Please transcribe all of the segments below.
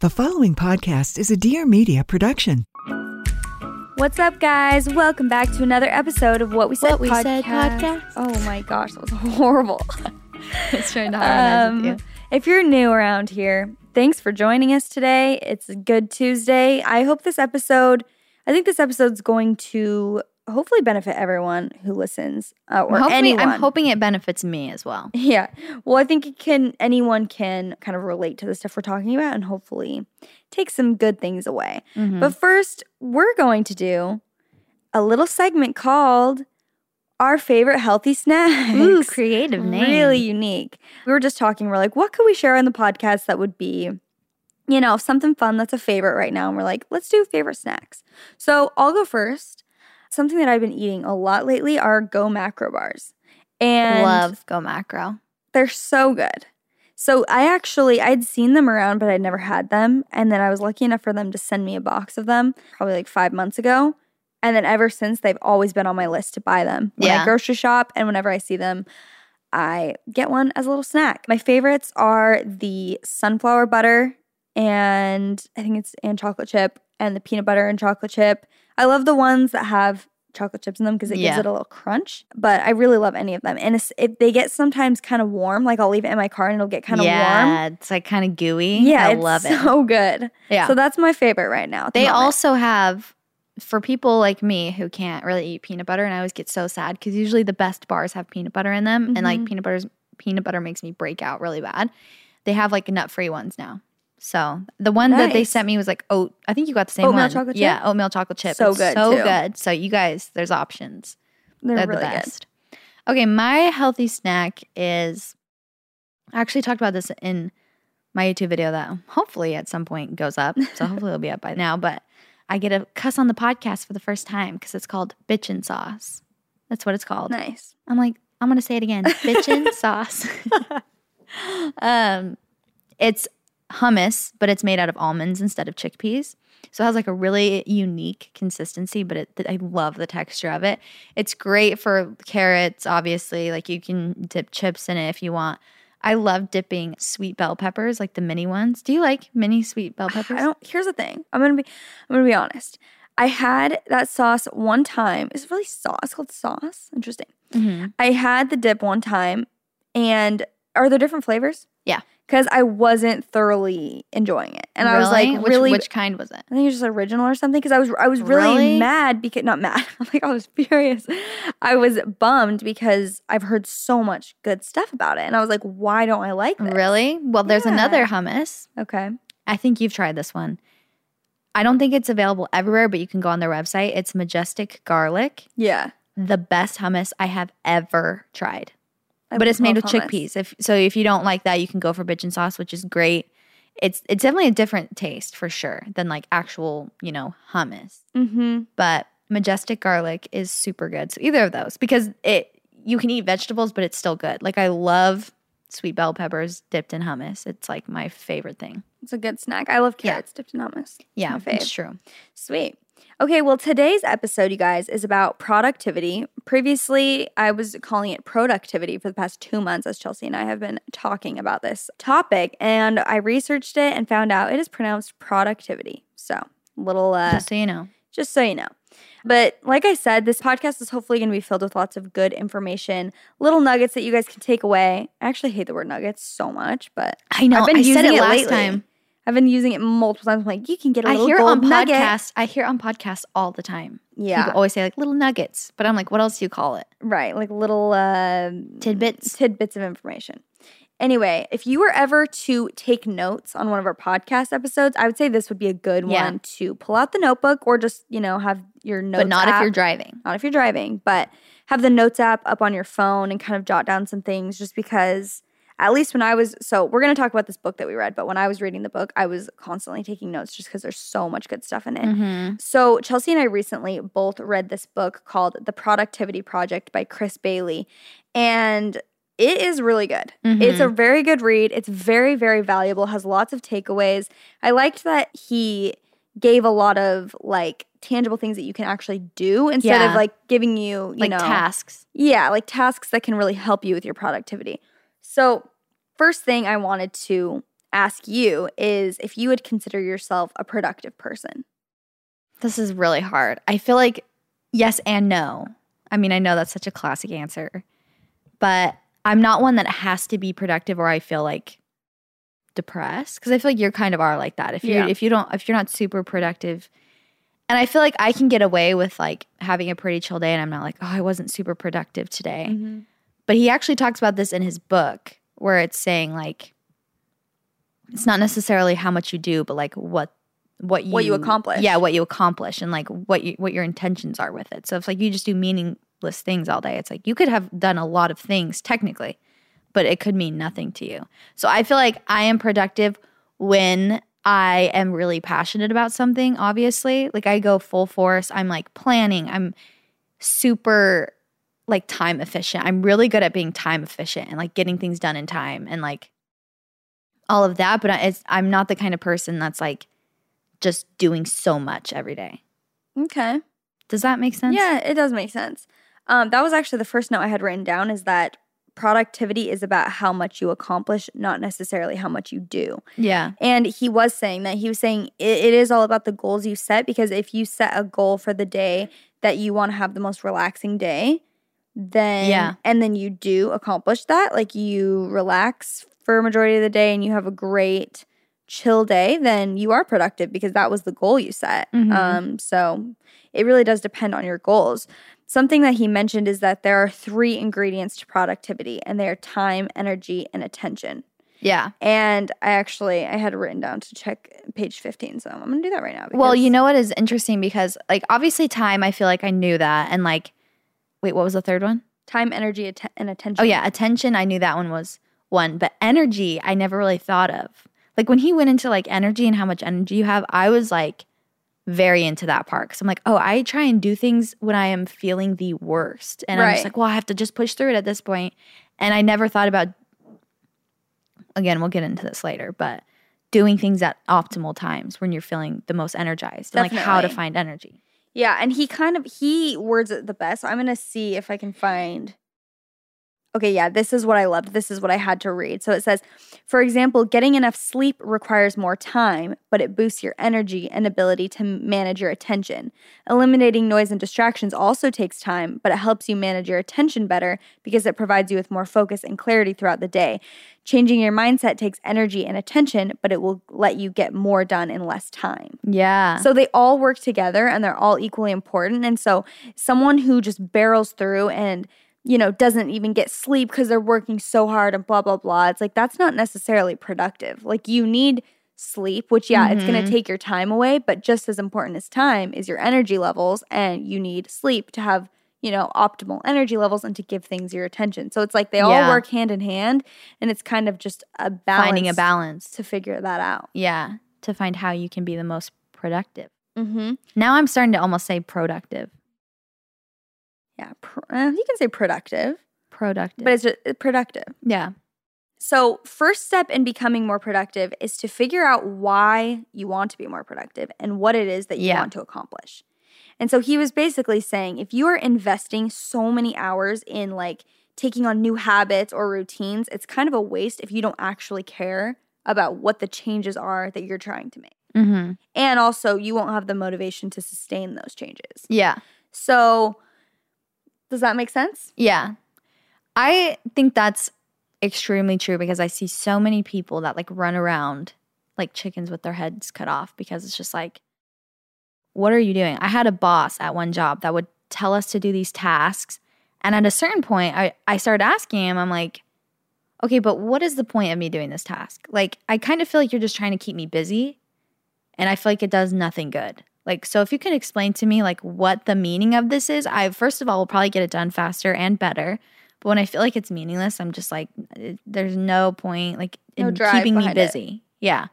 The following podcast is a Dear Media production. What's up, guys? Welcome back to another episode of What We Said What We podcast. Said podcast. Oh my gosh, that was horrible. It's trying to harmonize Um, you. if you're new around here, thanks for joining us today. It's a good Tuesday. I hope this episode, I think this episode's going to hopefully benefit everyone who listens uh, or Hopefully, anyone. I'm hoping it benefits me as well. Yeah. Well, I think it can anyone can kind of relate to the stuff we're talking about and hopefully take some good things away. Mm-hmm. But first, we're going to do a little segment called our favorite healthy snacks. Ooh, creative name. Really unique. We were just talking, we're like, what could we share on the podcast that would be, you know, something fun that's a favorite right now? And we're like, let's do favorite snacks. So I'll go first. Something that I've been eating a lot lately are Go Macro bars. And I Love Go Macro. they're so good. So I actually I'd seen them around, but I'd never had them. And then I was lucky enough for them to send me a box of them probably like five months ago. And then ever since they've always been on my list to buy them. When I Yeah. grocery shop and whenever I see them, I get one as a little snack. My favorites are the sunflower butter and I think it's and chocolate chip and the peanut butter and chocolate chip. I love the ones that have chocolate chips in them because it gives it a little crunch. But I really love any of them. And if they get sometimes kind of warm, like I'll leave it in my car and it'll get kind of yeah, warm. it's like kind of gooey. Yeah, I love it. so good. Yeah. So that's my favorite right now. at the they also have for people like me who can't really eat peanut butter, and I always get so sad because usually the best bars have peanut butter in them, and like Mhm. peanut butter's peanut butter makes me break out really bad. They have like nut free ones now. So the one that they sent me was like oat. I think you got the same Oatmeal one. chocolate chip? Yeah, oatmeal chocolate chip. So It's good, so too. good. So you guys, there's options. they're, They're, really the good. best. Okay, my healthy snack is. I actually talked about this in my YouTube video that hopefully at some point goes up. So hopefully it'll be up by now. But I get a cuss on the podcast for the first time because it's called bitchin' sauce. That's what it's called. Nice. I'm like, I'm gonna say it again. Bitchin' sauce. um, it's hummus, but it's made out of almonds instead of chickpeas. So it has like a really unique consistency, but it, I love the texture of it. It's great for carrots, obviously. Like you can dip chips in it if you want. I love dipping sweet bell peppers, like the mini ones. Do you like mini sweet bell peppers? I don't. Here's the thing. I'm gonna be. I'm gonna be honest. I had that sauce one time. Is it really sauce? It's called sauce. Interesting. Mhm. I had the dip one time, and are there different flavors? Yeah. Because I wasn't thoroughly enjoying it, and I was like, Which- really. Which, kind was it? I think it's just original or something. Because I was, I was really, Really? mad because not mad. I'm like I was furious. I was bummed because I've heard so much good stuff about it, and I was like, why don't I like this? Really? Well, there's Yeah. another hummus. Okay. I think you've tried this one. I don't think it's available everywhere, but you can go on their website. It's Majestic Garlic, Yeah. the best hummus I have ever tried. I but it's made with hummus. chickpeas. If so, if you don't like that, you can go for bitchin' sauce, which is great. It's it's definitely a different taste for sure than like actual you know hummus. Mm-hmm. But Majestic Garlic is super good. So either of those because it you can eat vegetables, but it's still good. Like I love sweet bell peppers dipped in hummus. It's like my favorite thing. It's a good snack. I love Yeah. carrots dipped in hummus. It's Yeah, it's true. Sweet. Okay, well, today's episode, you guys, is about productivity. Previously, I was calling it productivity for the past two months as Chelsey and I have been talking about this topic, and I researched it and found out it is pronounced productivity. So, little uh, Just so you know. Just so you know. But like I said, this podcast is hopefully going to be filled with lots of good information, little nuggets that you guys can take away. I actually hate the word nuggets so much, but I know. I've been I using said it it last lately. time. I've been using it multiple times. I'm like, you can get a I little hear on nugget. podcasts. I hear on podcasts all the time. Yeah. People always say like little nuggets, but I'm like, what else do you call it? Right, like little uh, Tidbits. tidbits of information. Anyway, if you were ever to take notes on one of our podcast episodes, I would say this would be a good Yeah. one to pull out the notebook or just, you know, have your notes but not if you're driving. not if you're driving, but have the notes app up on your phone and kind of jot down some things just because at least when I was so we're going to talk about this book that we read, but when I was reading the book, I was constantly taking notes just because there's so much good stuff in it. Mm-hmm. So, Chelsey and I recently both read this book called The Productivity Project by Chris Bailey, and it is really good. It's a very good read. It's very, very valuable, has lots of takeaways. I liked that he gave a lot of like tangible things that you can actually do instead Yeah. of like giving you, you Like know, tasks. yeah, like tasks that can really help you with your productivity. So, first thing I wanted to ask you is if you would consider yourself a productive person. This is really hard. I feel like yes and no. I mean, I know that's such a classic answer, but I'm not one that has to be productive or I feel like depressed because I feel like you're kind of are like that. If you Yeah. if you don't if you're not super productive, and I feel like I can get away with like having a pretty chill day, and I'm not like, oh, I wasn't super productive today. Mm-hmm. But he actually talks about this in his book where it's saying like it's not necessarily how much you do, but like what what you What you accomplish. Yeah, what you accomplish and like what you what your intentions are with it. So if like you just do meaningless things all day, it's like you could have done a lot of things technically, but it could mean nothing to you. So I feel like I am productive when I am really passionate about something, obviously. Like I go full force. I'm like planning. I'm super like time efficient. I'm really good at being time efficient and like getting things done in time and like all of that. But I, it's, I'm not the kind of person that's like just doing so much every day. Okay. Does that make sense? Yeah, it does make sense. Um, that was actually the first note I had written down is that productivity is about how much you accomplish, not necessarily how much you do. Yeah. And he was saying that he was saying it, it is all about the goals you set because if you set a goal for the day that you want to have the most relaxing day, then Yeah. and then you do accomplish that, like you relax for a majority of the day and you have a great chill day, then you are productive because that was the goal you set. Mhm. Um, so it really does depend on your goals. Something that he mentioned is that there are three ingredients to productivity, and they are time, energy, and attention. Yeah. And I actually I had it written down to check page 15, so I'm gonna do that right now. Well, you know what is interesting because like obviously time, I feel like I knew that. And like, wait, what was the third one? time, energy, atten- and attention. Oh yeah, attention. I knew that one was one, but energy I never really thought of. Like when he went into like energy and how much energy you have, I was like very into that part because I'm like, oh, I try and do things when I am feeling the worst, and I'm just like, well, I have to just push through it at this point. And I never thought about. Again, we'll get into this later, but doing things at optimal times when you're feeling the most energized and like how to find energy. Yeah, and he kind of he words it the best. I'm gonna see if I can find. Okay, yeah, this is what I loved. This is what I had to read. So it says, for example, getting enough sleep requires more time, but it boosts your energy and ability to manage your attention. Eliminating noise and distractions also takes time, but it helps you manage your attention better because it provides you with more focus and clarity throughout the day. Changing your mindset takes energy and attention, but it will let you get more done in less time. Yeah. So they all work together and they're all equally important. And so someone who just barrels through and you know doesn't even get sleep because they're working so hard and blah blah blah. It's like that's not necessarily productive. Like you need sleep, which yeah, it's going to take your time away, but just as important as time is your energy levels and you need sleep to have you know optimal energy levels and to give things your attention. So it's like they all work hand in hand and it's kind of just a balance Finding a balance. to figure that out. Yeah. To find how you can be the most productive. Mm-hmm. Now I'm starting to almost say productive. Yeah, pr- uh, you can say productive, Productive. but it's just uh, productive. yeah. So, first step in becoming more productive is to figure out why you want to be more productive and what it is that you Yeah. want to accomplish. And so he was basically saying if you are investing so many hours in like taking on new habits or routines, it's kind of a waste if you don't actually care about what the changes are that you're trying to make. Mm-hmm. And also, you won't have the motivation to sustain those changes. Yeah. So, does that make sense? Yeah. I think that's extremely true because I see so many people that like run around like chickens with their heads cut off because it's just like, what are you doing? I had a boss at one job that would tell us to do these tasks. And at a certain point, I, I started asking him, I'm like, okay, but what is the point of me doing this task? Like, I kind of feel like you're just trying to keep me busy. And I feel like it does nothing good. Like, so if you can explain to me like what the meaning of this is, I first of all will probably get it done faster and better. But when I feel like it's meaningless, I'm just like, eh, there's no point like No in keeping me behind it. busy. Yeah,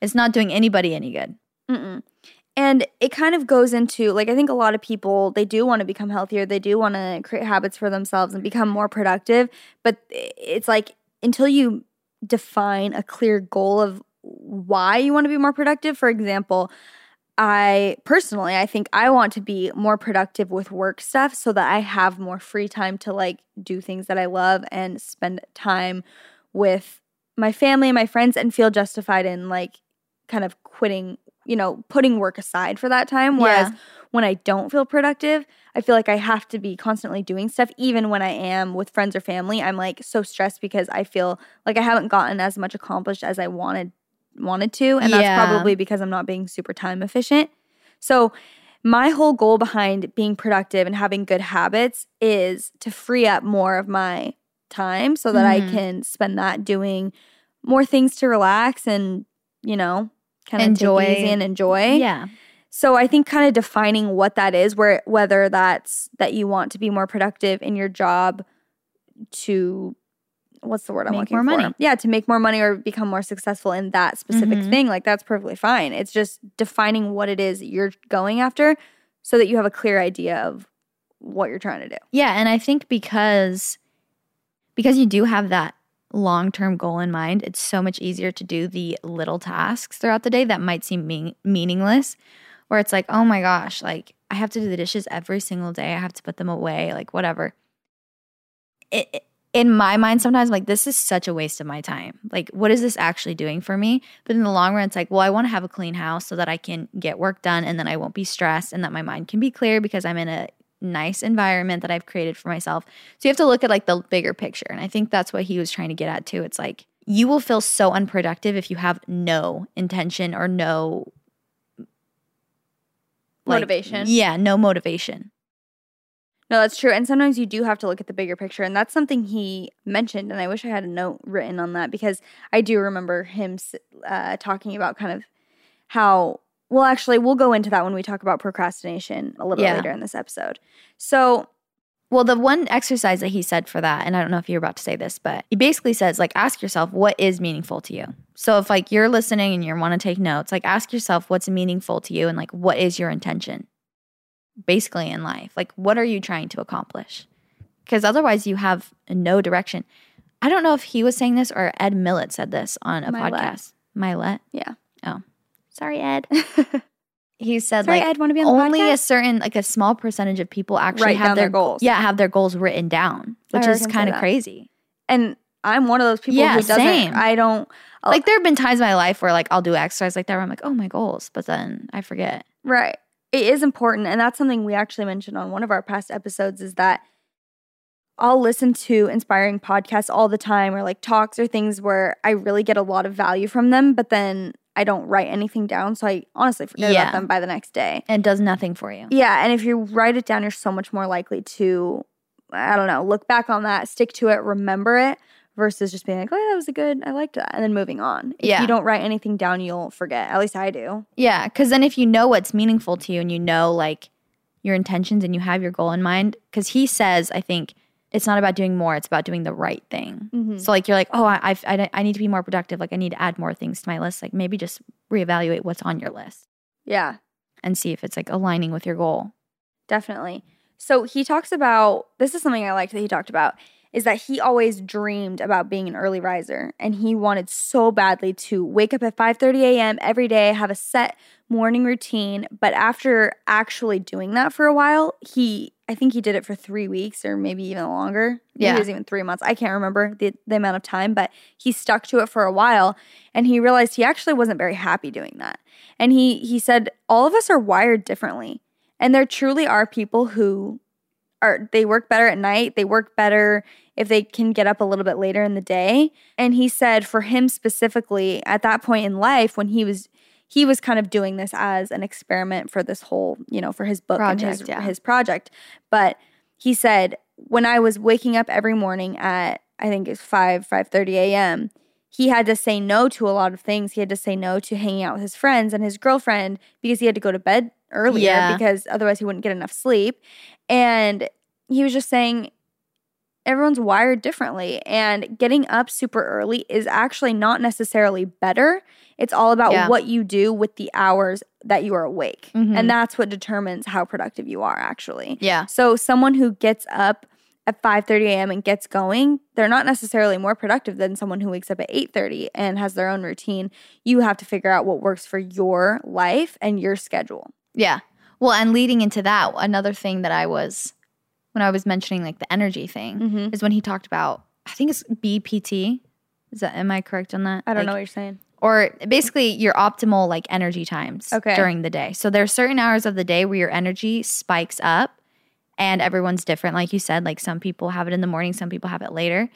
it's not doing anybody any good. Mm-mm. And it kind of goes into like I think a lot of people they do want to become healthier, they do want to create habits for themselves and become more productive, but it's like until you define a clear goal of why you want to be more productive. For example, I personally I think I want to be more productive with work stuff so that I have more free time to like do things that I love and spend time with my family and my friends and feel justified in like kind of quitting, you know, putting work aside for that time. Whereas Yeah. when I don't feel productive, I feel like I have to be constantly doing stuff. Even when I am with friends or family, I'm like so stressed because I feel like I haven't gotten as much accomplished as I wanted wanted to. And Yeah. that's probably because I'm not being super time efficient. So my whole goal behind being productive and having good habits is to free up more of my time so that I Mhm. can spend that doing more things to relax and, you know, kind of Enjoy. and enjoy. Yeah, So I think kind of defining what that is, where whether that's that you want to be more productive in your job to what's the word I'm Make looking more for? money. Yeah, to make more money or become more successful in that specific Mhm. thing. Like that's perfectly fine. It's just defining what it is you're going after so that you have a clear idea of what you're trying to do. yeah, and I think because because you do have that long term goal in mind, it's so much easier to do the little tasks throughout the day that might seem mean- meaningless. Where it's like, oh my gosh, like I have to do the dishes every single day. I have to put them away, like whatever. It, it- in my mind, sometimes I'm like this is such a waste of my time. Like, what is this actually doing for me? But in the long run, it's like, well, I want to have a clean house so that I can get work done and then I won't be stressed and that my mind can be clear because I'm in a nice environment that I've created for myself. So you have to look at like the bigger picture. And I think that's what he was trying to get at too. It's like you will feel so unproductive if you have no intention or no like- Motivation. Yeah, no motivation. No, that's true. And sometimes you do have to look at the bigger picture. And that's something he mentioned. And I wish I had a note written on that because I do remember him uh, talking about kind of how, well, actually, we'll go into that when we talk about procrastination a little Yeah. later in this episode. So, Well, the one exercise that he said for that, and I don't know if you're about to say this, but he basically says, like, ask yourself what is meaningful to you. So if like you're listening and you want to take notes, like ask yourself what's meaningful to you and like what is your intention basically in life? Like, what are you trying to accomplish? Because otherwise you have no direction. I don't know if he was saying this or Ed Millett said this on a Milet. podcast. Milet? Yeah. Oh, sorry, Ed. he said Sorry, like Ed, want to be on the only a certain like a small percentage of people actually Write have down their goals. Yeah, have their goals written down, which is kind of crazy. and I'm one of those people Yeah, who doesn't, same. I don't, Oh. Like uh, there have been times in my life where like I'll do exercise like that where I'm like, oh my goals, but then I forget. Right. It is important. And that's something we actually mentioned on one of our past episodes is that I'll listen to inspiring podcasts all the time or like talks or things where I really get a lot of value from them, but then I don't write anything down. So I honestly forget Yeah. about them by the next day. And it does nothing for you. Yeah. And if you write it down, you're so much more likely to, I don't know, look back on that, stick to it, remember it versus just being like, oh, yeah, that was a good, I liked that. And then moving on. If Yeah. you don't write anything down, you'll forget. At least I do. Yeah, because then if you know what's meaningful to you and you know like your intentions and you have your goal in mind, because he says, I think it's not about doing more; it's about doing the right thing. Mhm. So like you're like, oh, I, I've, I I need to be more productive. Like I need to add more things to my list. Like maybe just reevaluate what's on your list Yeah. and see if it's like aligning with your goal. Definitely. So he talks about this is something I liked that he talked about is that he always dreamed about being an early riser and he wanted so badly to wake up at 5:30 a.m. every day, have a set morning routine, but after actually doing that for a while, he I think he did it for 3 weeks or maybe even longer. Maybe Yeah. it was even 3 months. I can't remember the the amount of time, but he stuck to it for a while and he realized he actually wasn't very happy doing that. And he he said all of us are wired differently. And there truly are people who are they work better at night, they work better if they can get up a little bit later in the day. And he said for him specifically at that point in life when he was he was kind of doing this as an experiment for this whole, you know, for his book and his, Project, yeah. his project. But he said when I was waking up every morning at I think it's 5 5:30 a.m. He had to say no to a lot of things. He had to say no to hanging out with his friends and his girlfriend because he had to go to bed earlier Yeah. because otherwise he wouldn't get enough sleep. And he was just saying everyone's wired differently and getting up super early is actually not necessarily better. It's all about Yeah. what you do with the hours that you are awake. Mhm. And that's what determines how productive you are actually. Yeah. So someone who gets up at 5:30 a.m. and gets going, they're not necessarily more productive than someone who wakes up at 8:30 and has their own routine. You have to figure out what works for your life and your schedule. Yeah. Well, and leading into that, another thing that I was when I was mentioning like the energy thing Mhm. is when he talked about I think it's BPT. Is that am I correct on that? I don't Like, know what you're saying. Or basically your optimal like energy times Okay. during the day. So there are certain hours of the day where your energy spikes up and everyone's different like you said like some people have it in the morning, some people have it later.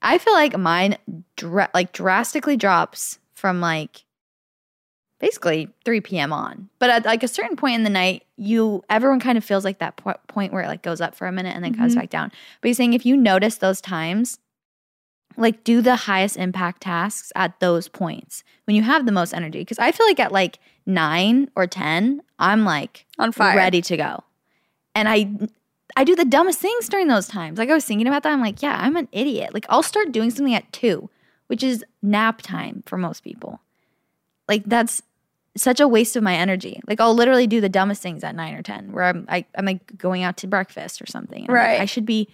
I feel like mine dra- like drastically drops from like basically 3 p.m. on. But at like a certain point in the night, you everyone kind of feels like that po- point where it like goes up for a minute and then comes Mhm. back down. But he's saying if you notice those times, like do the highest impact tasks at those points when you have the most energy. Because I feel like at like nine or ten, I'm like On fire. ready to go, and I. I do the dumbest things during those times. Like I was thinking about that. I'm like, yeah, I'm an idiot. Like I'll start doing something at two, which is nap time for most people. Like that's such a waste of my energy. Like I'll literally do the dumbest things at nine or ten, where I'm I, I'm like going out to breakfast or something. And I'm like, Right. I should be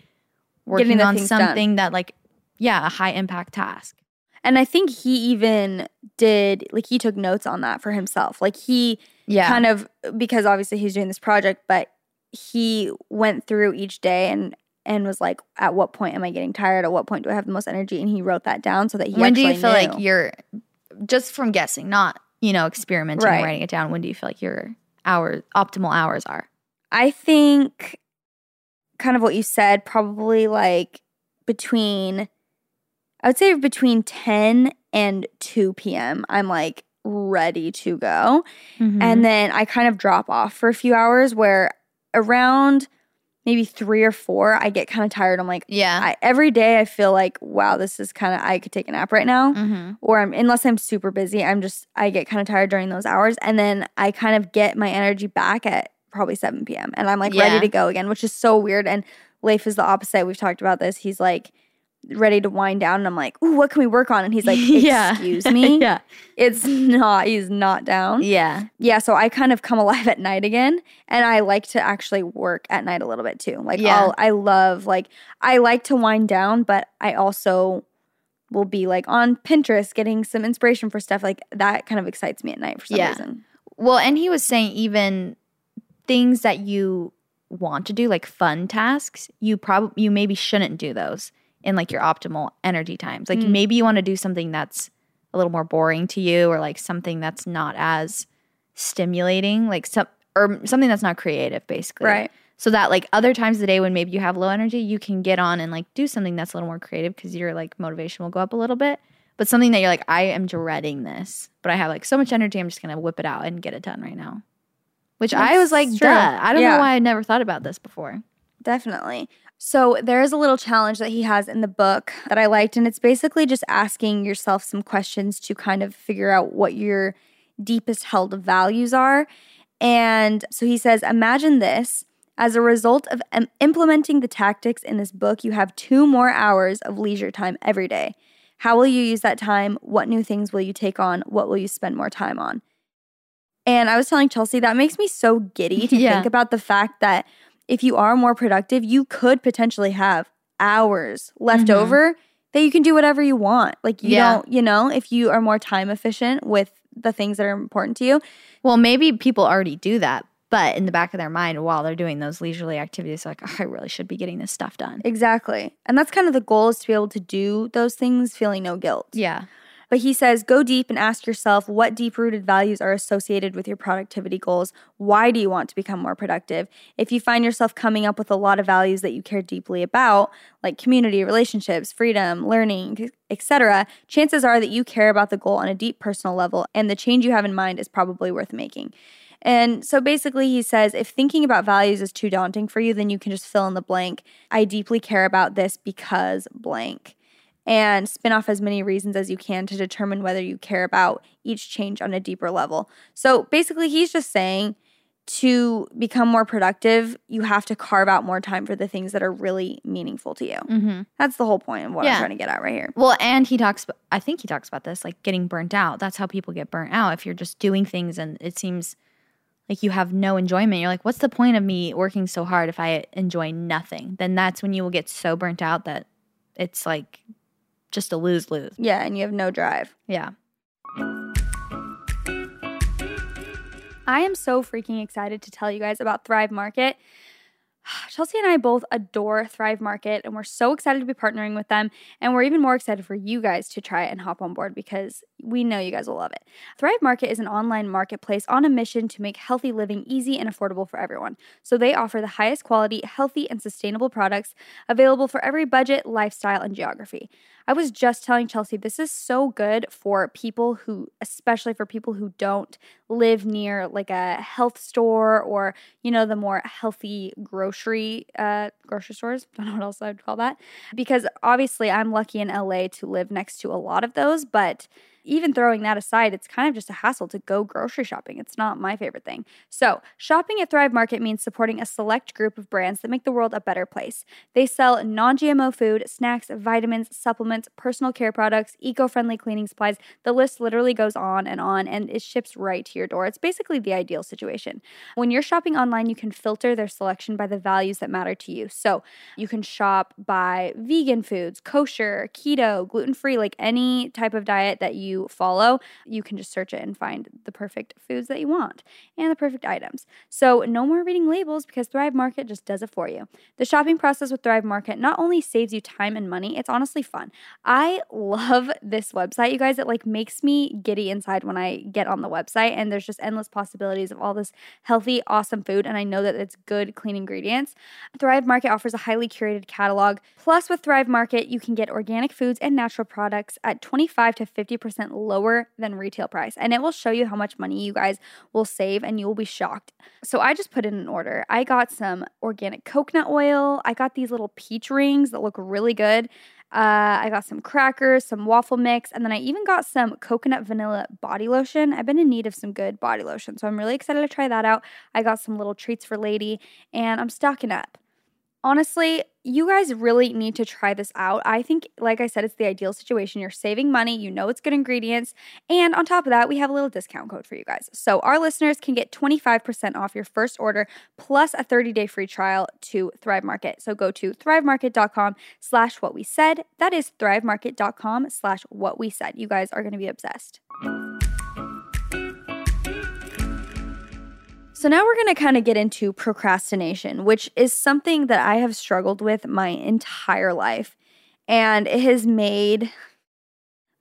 working on things done. something that like yeah, a high impact task. And I think he even did like he took notes on that for himself. Like he Yeah. kind of because obviously he's doing this project, but he went through each day and and was like, at what point am I getting tired? At what point do I have the most energy? And he wrote that down so that he when do you feel like you're just from guessing, not you know experimenting, Right. and writing it down? When do you feel like your hours optimal hours are? I think kind of what you said, probably like between, I would say between 10 and 2 p.m. I'm like ready to go. Mm-hmm. And then I kind of drop off for a few hours where around maybe three or four, I get kind of tired. I'm like, yeah, I, every day I feel like, wow, this is kind of, I could take a nap right now. mm-hmm. Or I'm, unless I'm super busy, I'm just, I get kind of tired during those hours. And then I kind of get my energy back at probably 7 p.m. And I'm like Yeah. ready to go again, which is so weird. And Leif is the opposite. We've talked about this. He's like ready to wind down. And I'm like, ooh, what can we work on? And he's like, Yeah. excuse me. yeah, It's not, he's not down. yeah, Yeah, so I kind of come alive at night again, and I like to actually work at night a little bit too. Like, Yeah. I'll, I love like I like to wind down, but I also will be like on Pinterest getting some inspiration for stuff like that. Kind of excites me at night for some Yeah. reason. Well, and he was saying even things that you want to do, like fun tasks, you probably you maybe shouldn't do those in like your optimal energy times. Like Mm. maybe you want to do something that's a little more boring to you, or like something that's not as stimulating, like some or something that's not creative, basically. Right. So that like other times of the day when maybe you have low energy, you can get on and like do something that's a little more creative because your like motivation will go up a little bit. But something that you're like, I am dreading this, but I have like so much energy, I'm just gonna whip it out and get it done right now. Which I was like, true. duh. I don't Yeah. know why I never thought about this before. Definitely. So there is a little challenge that he has in the book that I liked, and it's basically just asking yourself some questions to kind of figure out what your deepest held values are. And so he says, Imagine this. As a result of im- implementing the tactics in this book, you have two more hours of leisure time every day. How will you use that time? What new things will you take on? What will you spend more time on? And I was telling Chelsey that makes me so giddy to Yeah. think about the fact that if you are more productive, you could potentially have hours left Mhm. over that you can do whatever you want. Like you Yeah. don't, you know, if you are more time efficient with the things that are important to you. Well, maybe people already do that, but in the back of their mind, while they're doing those leisurely activities, like, oh, I really should be getting this stuff done. Exactly. And that's kind of the goal is to be able to do those things feeling no guilt. Yeah. But he says, go deep and ask yourself what deep rooted values are associated with your productivity goals. Why do you want to become more productive? If you find yourself coming up with a lot of values that you care deeply about, like community, relationships, freedom, learning, etc., chances are that you care about the goal on a deep personal level and the change you have in mind is probably worth making. And so basically, he says if thinking about values is too daunting for you, then you can just fill in the blank. I deeply care about this because blank and spin off as many reasons as you can to determine whether you care about each change on a deeper level. So basically, he's just saying to become more productive, you have to carve out more time for the things that are really meaningful to you. Mm-hmm. That's the whole point of what I'm trying to get at right here. Well, and he talks, I think he talks about this, like getting burnt out. That's how people get burnt out. If you're just doing things and it seems like you have no enjoyment, you're like, what's the point of me working so hard if I enjoy nothing? Then that's when you will get so burnt out that it's like just a lose lose. Yeah, and you have no drive. Yeah. I am so freaking excited to tell you guys about Thrive Market. Chelsey and I both adore Thrive Market, and we're so excited to be partnering with them. And we're even more excited for you guys to try it and hop on board because we know you guys will love it. Thrive Market is an online marketplace on a mission to make healthy living easy and affordable for everyone. So they offer the highest quality, healthy, and sustainable products available for every budget, lifestyle, and geography. I was just telling Chelsey this is so good for people who, especially for people who don't live near like a health store or, you know, the more healthy grocery uh, grocery stores. Don't know what else I'd call that. Because obviously I'm lucky in LA to live next to a lot of those, but even throwing that aside, it's kind of just a hassle to go grocery shopping. It's not my favorite thing. So, shopping at Thrive Market means supporting a select group of brands that make the world a better place. They sell non GMO food, snacks, vitamins, supplements, personal care products, eco friendly cleaning supplies. The list literally goes on and on, and it ships right to your door. It's basically the ideal situation. When you're shopping online, you can filter their selection by the values that matter to you. So, you can shop by vegan foods, kosher, keto, gluten free, like any type of diet that you follow. You can just search it and find the perfect foods that you want and the perfect items. So, no more reading labels because Thrive Market just does it for you. The shopping process with Thrive Market not only saves you time and money, it's honestly fun. I love this website, you guys. It like makes me giddy inside when I get on the website, and there's just endless possibilities of all this healthy, awesome food. And I know that it's good, clean ingredients. Thrive Market offers a highly curated catalog. Plus, with Thrive Market, you can get organic foods and natural products at 25 to 50% lower than retail price. And it will show you how much money you guys will save, and you will be shocked. So, I just put in an order. I got some organic coconut oil, I got these little peach rings that look really good. Uh, I got some crackers, some waffle mix, and then I even got some coconut vanilla body lotion. I've been in need of some good body lotion, so I'm really excited to try that out. I got some little treats for Lady, and I'm stocking up. Honestly, you guys really need to try this out. I think, like I said, it's the ideal situation. You're saving money, you know it's good ingredients, and on top of that, we have a little discount code for you guys. So our listeners can get 25% off your first order plus a 30-day free trial to Thrive Market. So go to thrivemarket.com slash what we said. That is thrivemarket.com slash what we said. You guys are going to be obsessed. So now we're going to kind of get into procrastination, which is something that I have struggled with my entire life. And it has made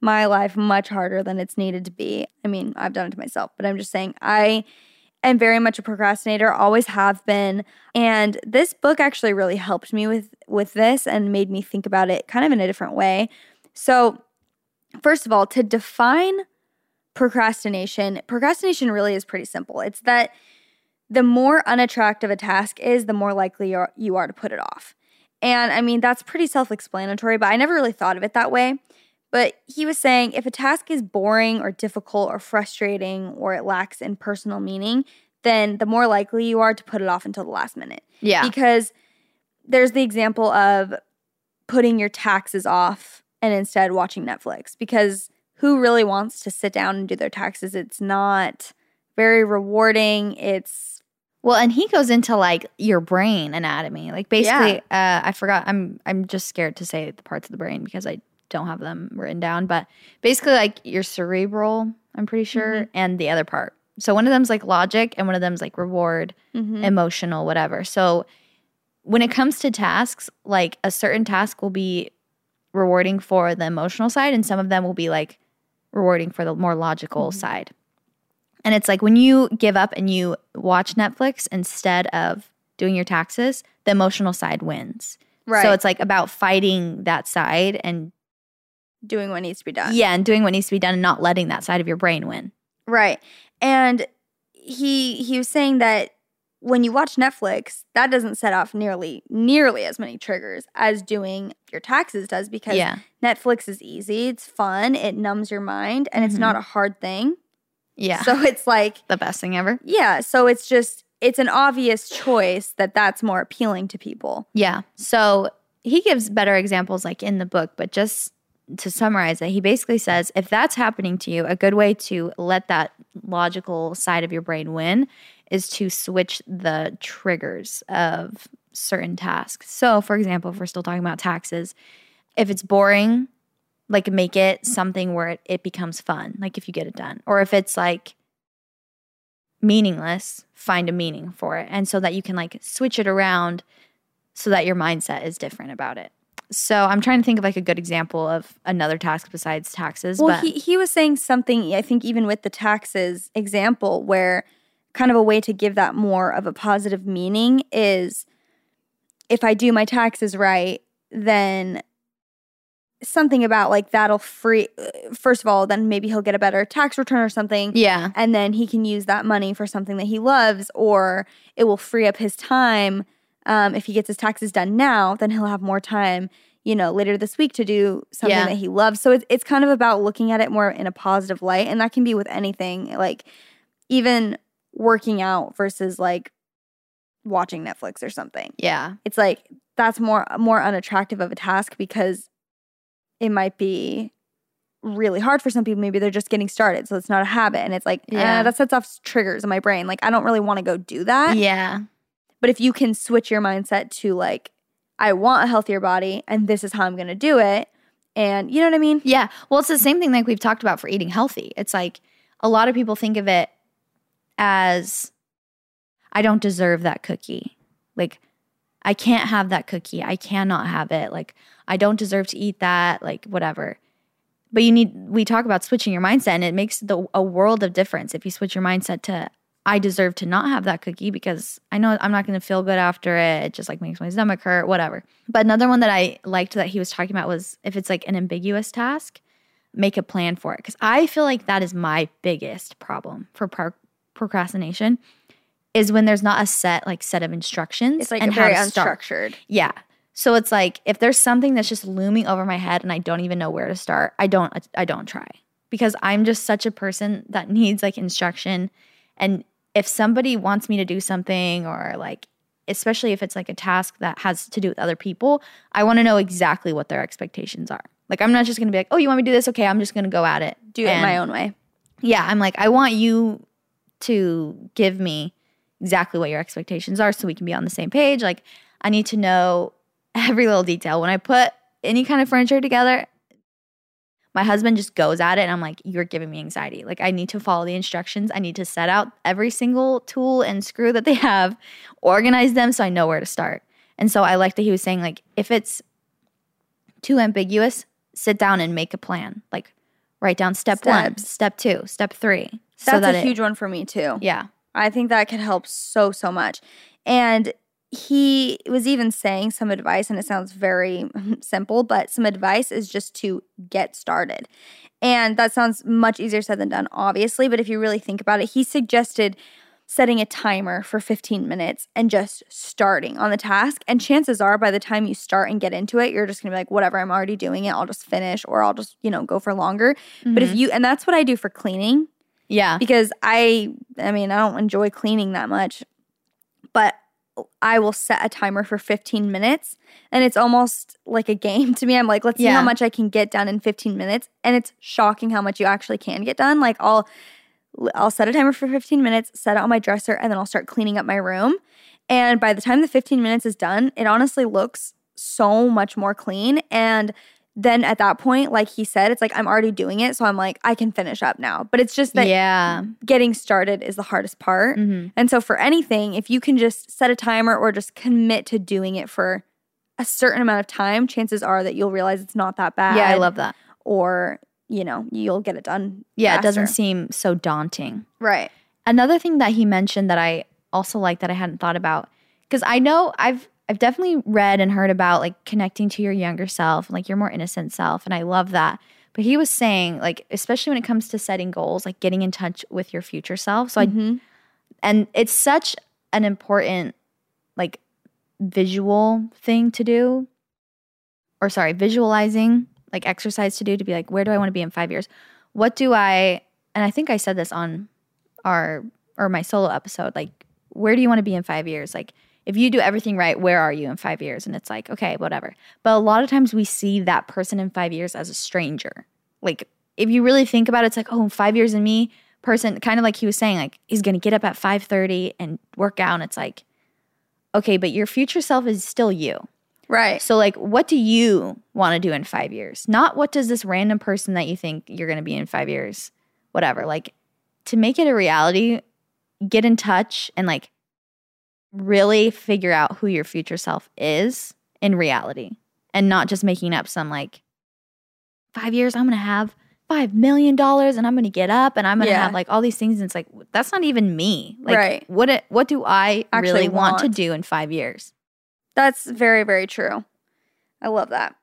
my life much harder than it's needed to be. I mean, I've done it to myself, but I'm just saying I am very much a procrastinator, always have been. And this book actually really helped me with with this and made me think about it kind of in a different way. So, first of all, to define procrastination, procrastination really is pretty simple. It's that the more unattractive a task is, the more likely you are, you are to put it off. And I mean, that's pretty self explanatory, but I never really thought of it that way. But he was saying if a task is boring or difficult or frustrating or it lacks in personal meaning, then the more likely you are to put it off until the last minute. Yeah. Because there's the example of putting your taxes off and instead watching Netflix because who really wants to sit down and do their taxes? It's not very rewarding. It's Well, and he goes into like your brain anatomy. Like basically, uh, I forgot. I'm I'm just scared to say the parts of the brain because I don't have them written down. But basically, like your cerebral, I'm pretty sure, and the other part. So one of them's like logic, and one of them's like reward, Mhm. emotional, whatever. So when it comes to tasks, like a certain task will be rewarding for the emotional side, and some of them will be like rewarding for the more logical side. And it's like when you give up and you watch Netflix instead of doing your taxes, the emotional side wins. Right. So it's like about fighting that side and doing what needs to be done. yeah, and doing what needs to be done and not letting that side of your brain win. Right. And he he was saying that when you watch Netflix, that doesn't set off nearly nearly as many triggers as doing your taxes does because Yeah. Netflix is easy, it's fun, it numbs your mind, and it's Mhm. not a hard thing. Yeah. So it's like the best thing ever. yeah, so it's just it's an obvious choice that that's more appealing to people. Yeah. So he gives better examples like in the book, but just to summarize it, he basically says if that's happening to you, a good way to let that logical side of your brain win is to switch the triggers of certain tasks. So, for example, if we're still talking about taxes, if it's boring, like make it something where it, it becomes fun, like if you get it done. Or if it's like meaningless, find a meaning for it. And so that you can like switch it around so that your mindset is different about it. So I'm trying to think of like a good example of another task besides taxes. Well, he he was saying something I think even with the taxes example where kind of a way to give that more of a positive meaning is if I do my taxes right, then something about like that'll free first of all then maybe he'll get a better tax return or something. Yeah, and then he can use that money for something that he loves or it will free up his time. Um, if he gets his taxes done now then he'll have more time you know later this week to do something Yeah. that he loves. So it's, it's kind of about looking at it more in a positive light and that can be with anything like even working out versus like watching netflix or something. Yeah, it's like that's more more unattractive of a task because it might be really hard for some people maybe they're just getting started so it's not a habit and it's like yeah Yeah. that sets off triggers in my brain like i don't really want to go do that yeah, but if you can switch your mindset to like i want a healthier body and this is how i'm going to do it and you know what i mean yeah. Well, it's the same thing like we've talked about for eating healthy. It's like a lot of people think of it as I don't deserve that cookie. Like I can't have that cookie. I cannot have it. Like I don't deserve to eat that. Like whatever. But you need we talk about switching your mindset and it makes the a world of difference if you switch your mindset to I deserve to not have that cookie because I know I'm not going to feel good after it. It just like makes my stomach hurt, whatever. But another one that I liked that he was talking about was if it's like an ambiguous task, make a plan for it because I feel like that is my biggest problem for pro- procrastination is when there's not a set like set of instructions it's like and very how to start. unstructured Yeah. So it's like if there's something that's just looming over my head and I don't even know where to start, I don't uh, I don't try. Because I'm just such a person that needs like instruction and if somebody wants me to do something or like especially if it's like a task that has to do with other people, I want to know exactly what their expectations are. Like I'm not just going to be like, "Oh, you want me to do this? Okay, I'm just going to go at it." do it And- my own way yeah, I'm like, I want you to give me exactly what your expectations are so we can be on the same page. Like, I need to know every little detail. When I put any kind of furniture together, my husband just goes at it and I'm like, you're giving me anxiety. Like, I need to follow the instructions. I need to set out every single tool and screw that they have, organize them so I know where to start. And so I like that he was saying, like, if it's too ambiguous, sit down and make a plan. Like, write down step one, step two, step three. that's that a it- huge one for me too Yeah. I think that could help so, so much. And he was even saying some advice, and it sounds very simple, but some advice is just to get started. And that sounds much easier said than done, obviously. But if you really think about it, he suggested setting a timer for 15 minutes and just starting on the task. And chances are, by the time you start and get into it, you're just gonna be like, whatever, I'm already doing it. I'll just finish, or I'll just, you know, go for longer. But if mm-hmm. you, and that's what I do for cleaning Yeah. because I I mean, I don't enjoy cleaning that much, but I will set a timer for 15 minutes and it's almost like a game to me. I'm like, let's see how much I can get done in 15 minutes. And it's shocking how much you actually can get done. Like I'll I'll set a timer for 15 minutes, set it on my dresser, and then I'll start cleaning up my room. And by the time the 15 minutes is done, it honestly looks so much more clean. And then at that point, like he said, it's like I'm already doing it. So I'm like, I can finish up now. But it's just that yeah. getting started is the hardest part. Mhm. And so for anything, if you can just set a timer or just commit to doing it for a certain amount of time, chances are that you'll realize it's not that bad. Yeah, I love that. Or, you know, you'll get it done. Yeah, it doesn't seem so daunting. right. Another thing that he mentioned that I also like that I hadn't thought about because I know I've I've definitely read and heard about like connecting to your younger self, like your more innocent self, and I love that. But he was saying like especially when it comes to setting goals, like getting in touch with your future self. So I Mhm. and it's such an important like visual thing to do or sorry visualizing like exercise to do to be like where do i want to be in five years what do i and i think i said this on our or my solo episode like where do you want to be in five years like if you do everything right where are you in five years? And it's like okay whatever. But a lot of times we see that person in five years as a stranger. Like if you really think about it it's like oh, five years in me person kind of like he was saying like he's gonna get up at 5.30 and work out and it's like okay but your future self is still you. Right. so like what do you want to do in five years? Not what does this random person that you think you're gonna be in five years whatever. Like to make it a reality get in touch and like really figure out who your future self is in reality and not just making up some like five years i'm gonna have five million dollars and i'm gonna get up and i'm gonna Yeah. have like all these things and it's like that's not even me like Right. what it, what do i Actually really want to do in five years That's very, very true. I love that.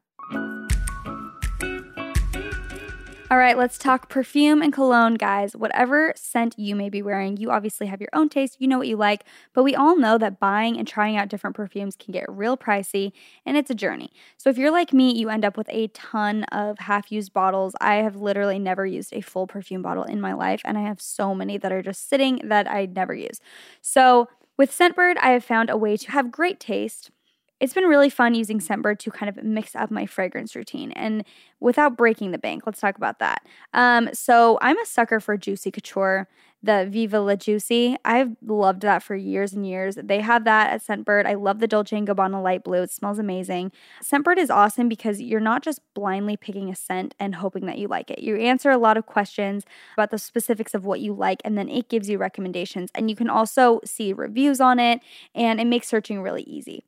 All right, let's talk perfume and cologne, guys. Whatever scent you may be wearing, you obviously have your own taste. You know what you like, but we all know that buying and trying out different perfumes can get real pricey and it's a journey. So if you're like me, you end up with a ton of half used bottles. I have literally never used a full perfume bottle in my life, and I have so many that are just sitting that I never use. So with Scentbird, I have found a way to have great taste it's been really fun using Scentbird to kind of mix up my fragrance routine and without breaking the bank. Let's talk about that. Um, so I'm a sucker for Juicy Couture, the Viva La Juicy. I've loved that for years and years. They have that at Scentbird. I love the Dolce & Gabbana light blue. It smells amazing. Scentbird is awesome because you're not just blindly picking a scent and hoping that you like it. You answer a lot of questions about the specifics of what you like, and then it gives you recommendations. And you can also see reviews on it, and it makes searching really easy.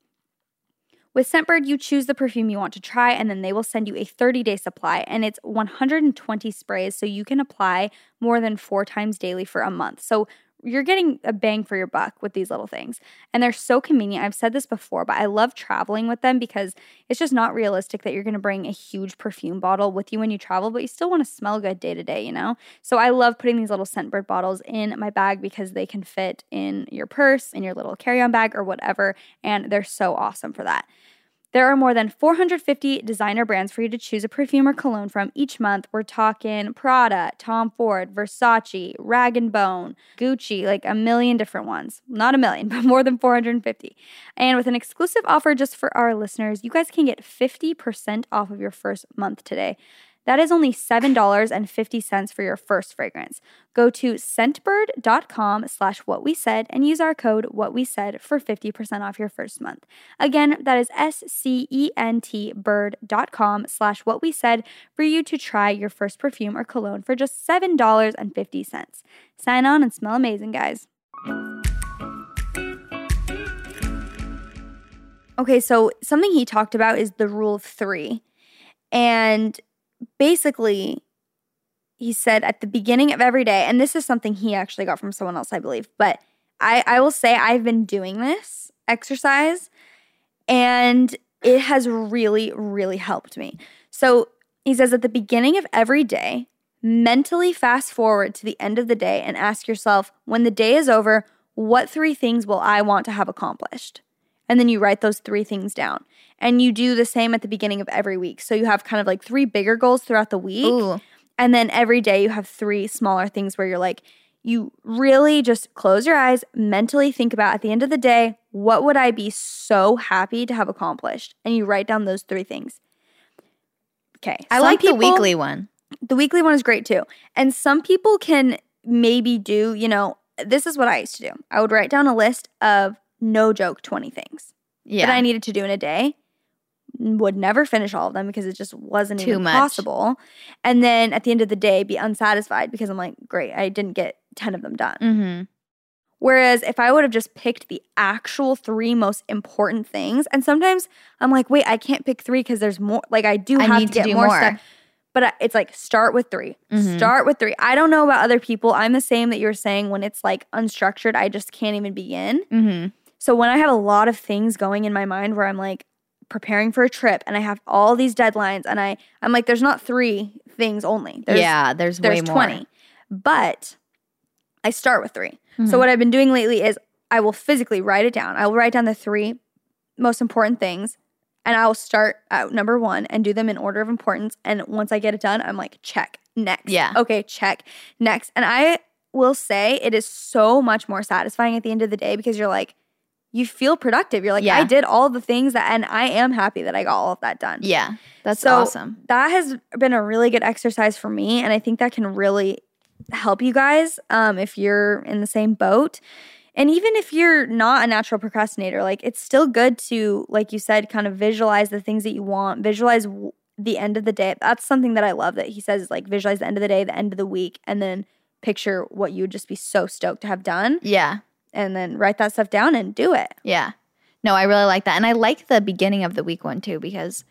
With Scentbird, you choose the perfume you want to try, and then they will send you a 30 day supply. And it's 120 sprays, so you can apply more than four times daily for a month. So you're getting a bang for your buck with these little things. And they're so convenient. I've said this before, but I love traveling with them because it's just not realistic that you're going to bring a huge perfume bottle with you when you travel, but you still want to smell good day to day, you know? So I love putting these little Scentbird bottles in my bag because they can fit in your purse, in your little carry on bag, or whatever. And they're so awesome for that. There are more than 450 designer brands for you to choose a perfume or cologne from each month. We're talking Prada, Tom Ford, Versace, Rag & Bone, Gucci, like a million different ones. Not a million, but more than 450. And with an exclusive offer just for our listeners, you guys can get 50% off of your first month today. That is only $7.50 for your first fragrance. Go to scentbird.com slash what we said and use our code what we said for 50% off your first month. Again, that is S-C-E-N-T bird.com slash what we said for you to try your first perfume or cologne for just $7.50. Sign on and smell amazing, guys. Okay, so something he talked about is the rule of three. And basically, he said at the beginning of every day, and this is something he actually got from someone else, I believe, but I, I will say I've been doing this exercise and it has really, really helped me. So he says at the beginning of every day, mentally fast forward to the end of the day and ask yourself, when the day is over, what three things will I want to have accomplished? And then you write those three things down. And you do the same at the beginning of every week. So you have kind of like three bigger goals throughout the week. Ooh. And then every day you have three smaller things where you're like, you really just close your eyes, mentally think about at the end of the day, what would I be so happy to have accomplished? And you write down those three things. Okay. I some like people- the weekly one. the weekly one is great too. And some people can maybe do, you know, this is what I used to do. I would write down a list of no joke 20 things Yeah. that I needed to do in a day. Would never finish all of them because it just wasn't Too even much. possible. And then at the end of the day, be unsatisfied because I'm like, great, I didn't get 10 of them done. mm-hmm. Whereas if I would have just picked the actual three most important things, and sometimes I'm like, wait, I can't pick three because there's more. Like I do I have need to get do more, more. stuff. But I- it's like start with 3 Mhm. Start with three. I don't know about other people. I'm the same that you were saying when it's like unstructured. I just can't even begin. Mm-hmm. So when I have a lot of things going in my mind where I'm like preparing for a trip and I have all these deadlines and I I'm like, there's not three things only. There's yeah, there's, there's way more. 20. But I start with 3. Mhm. So what I've been doing lately is I will physically write it down. I will write down the three most important things and I will start at number 1 and do them in order of importance and once I get it done, I'm like check, next. Yeah. Okay, check, next. And I will say it is so much more satisfying at the end of the day because you're like you feel productive. You're like Yeah. I did all the things that and I am happy that I got all of that done. Yeah, that's So awesome. That has been a really good exercise for me, and I think that can really help you guys um, if you're in the same boat. And even if you're not a natural procrastinator, like it's still good to, like you said, kind of visualize the things that you want, visualize w- the end of the day. That's something that I love that he says is like visualize the end of the day, the end of the week, and then picture what you would just be so stoked to have done, Yeah, and then write that stuff down and do it. yeah. No, I really like that, and I like the beginning of the week one too because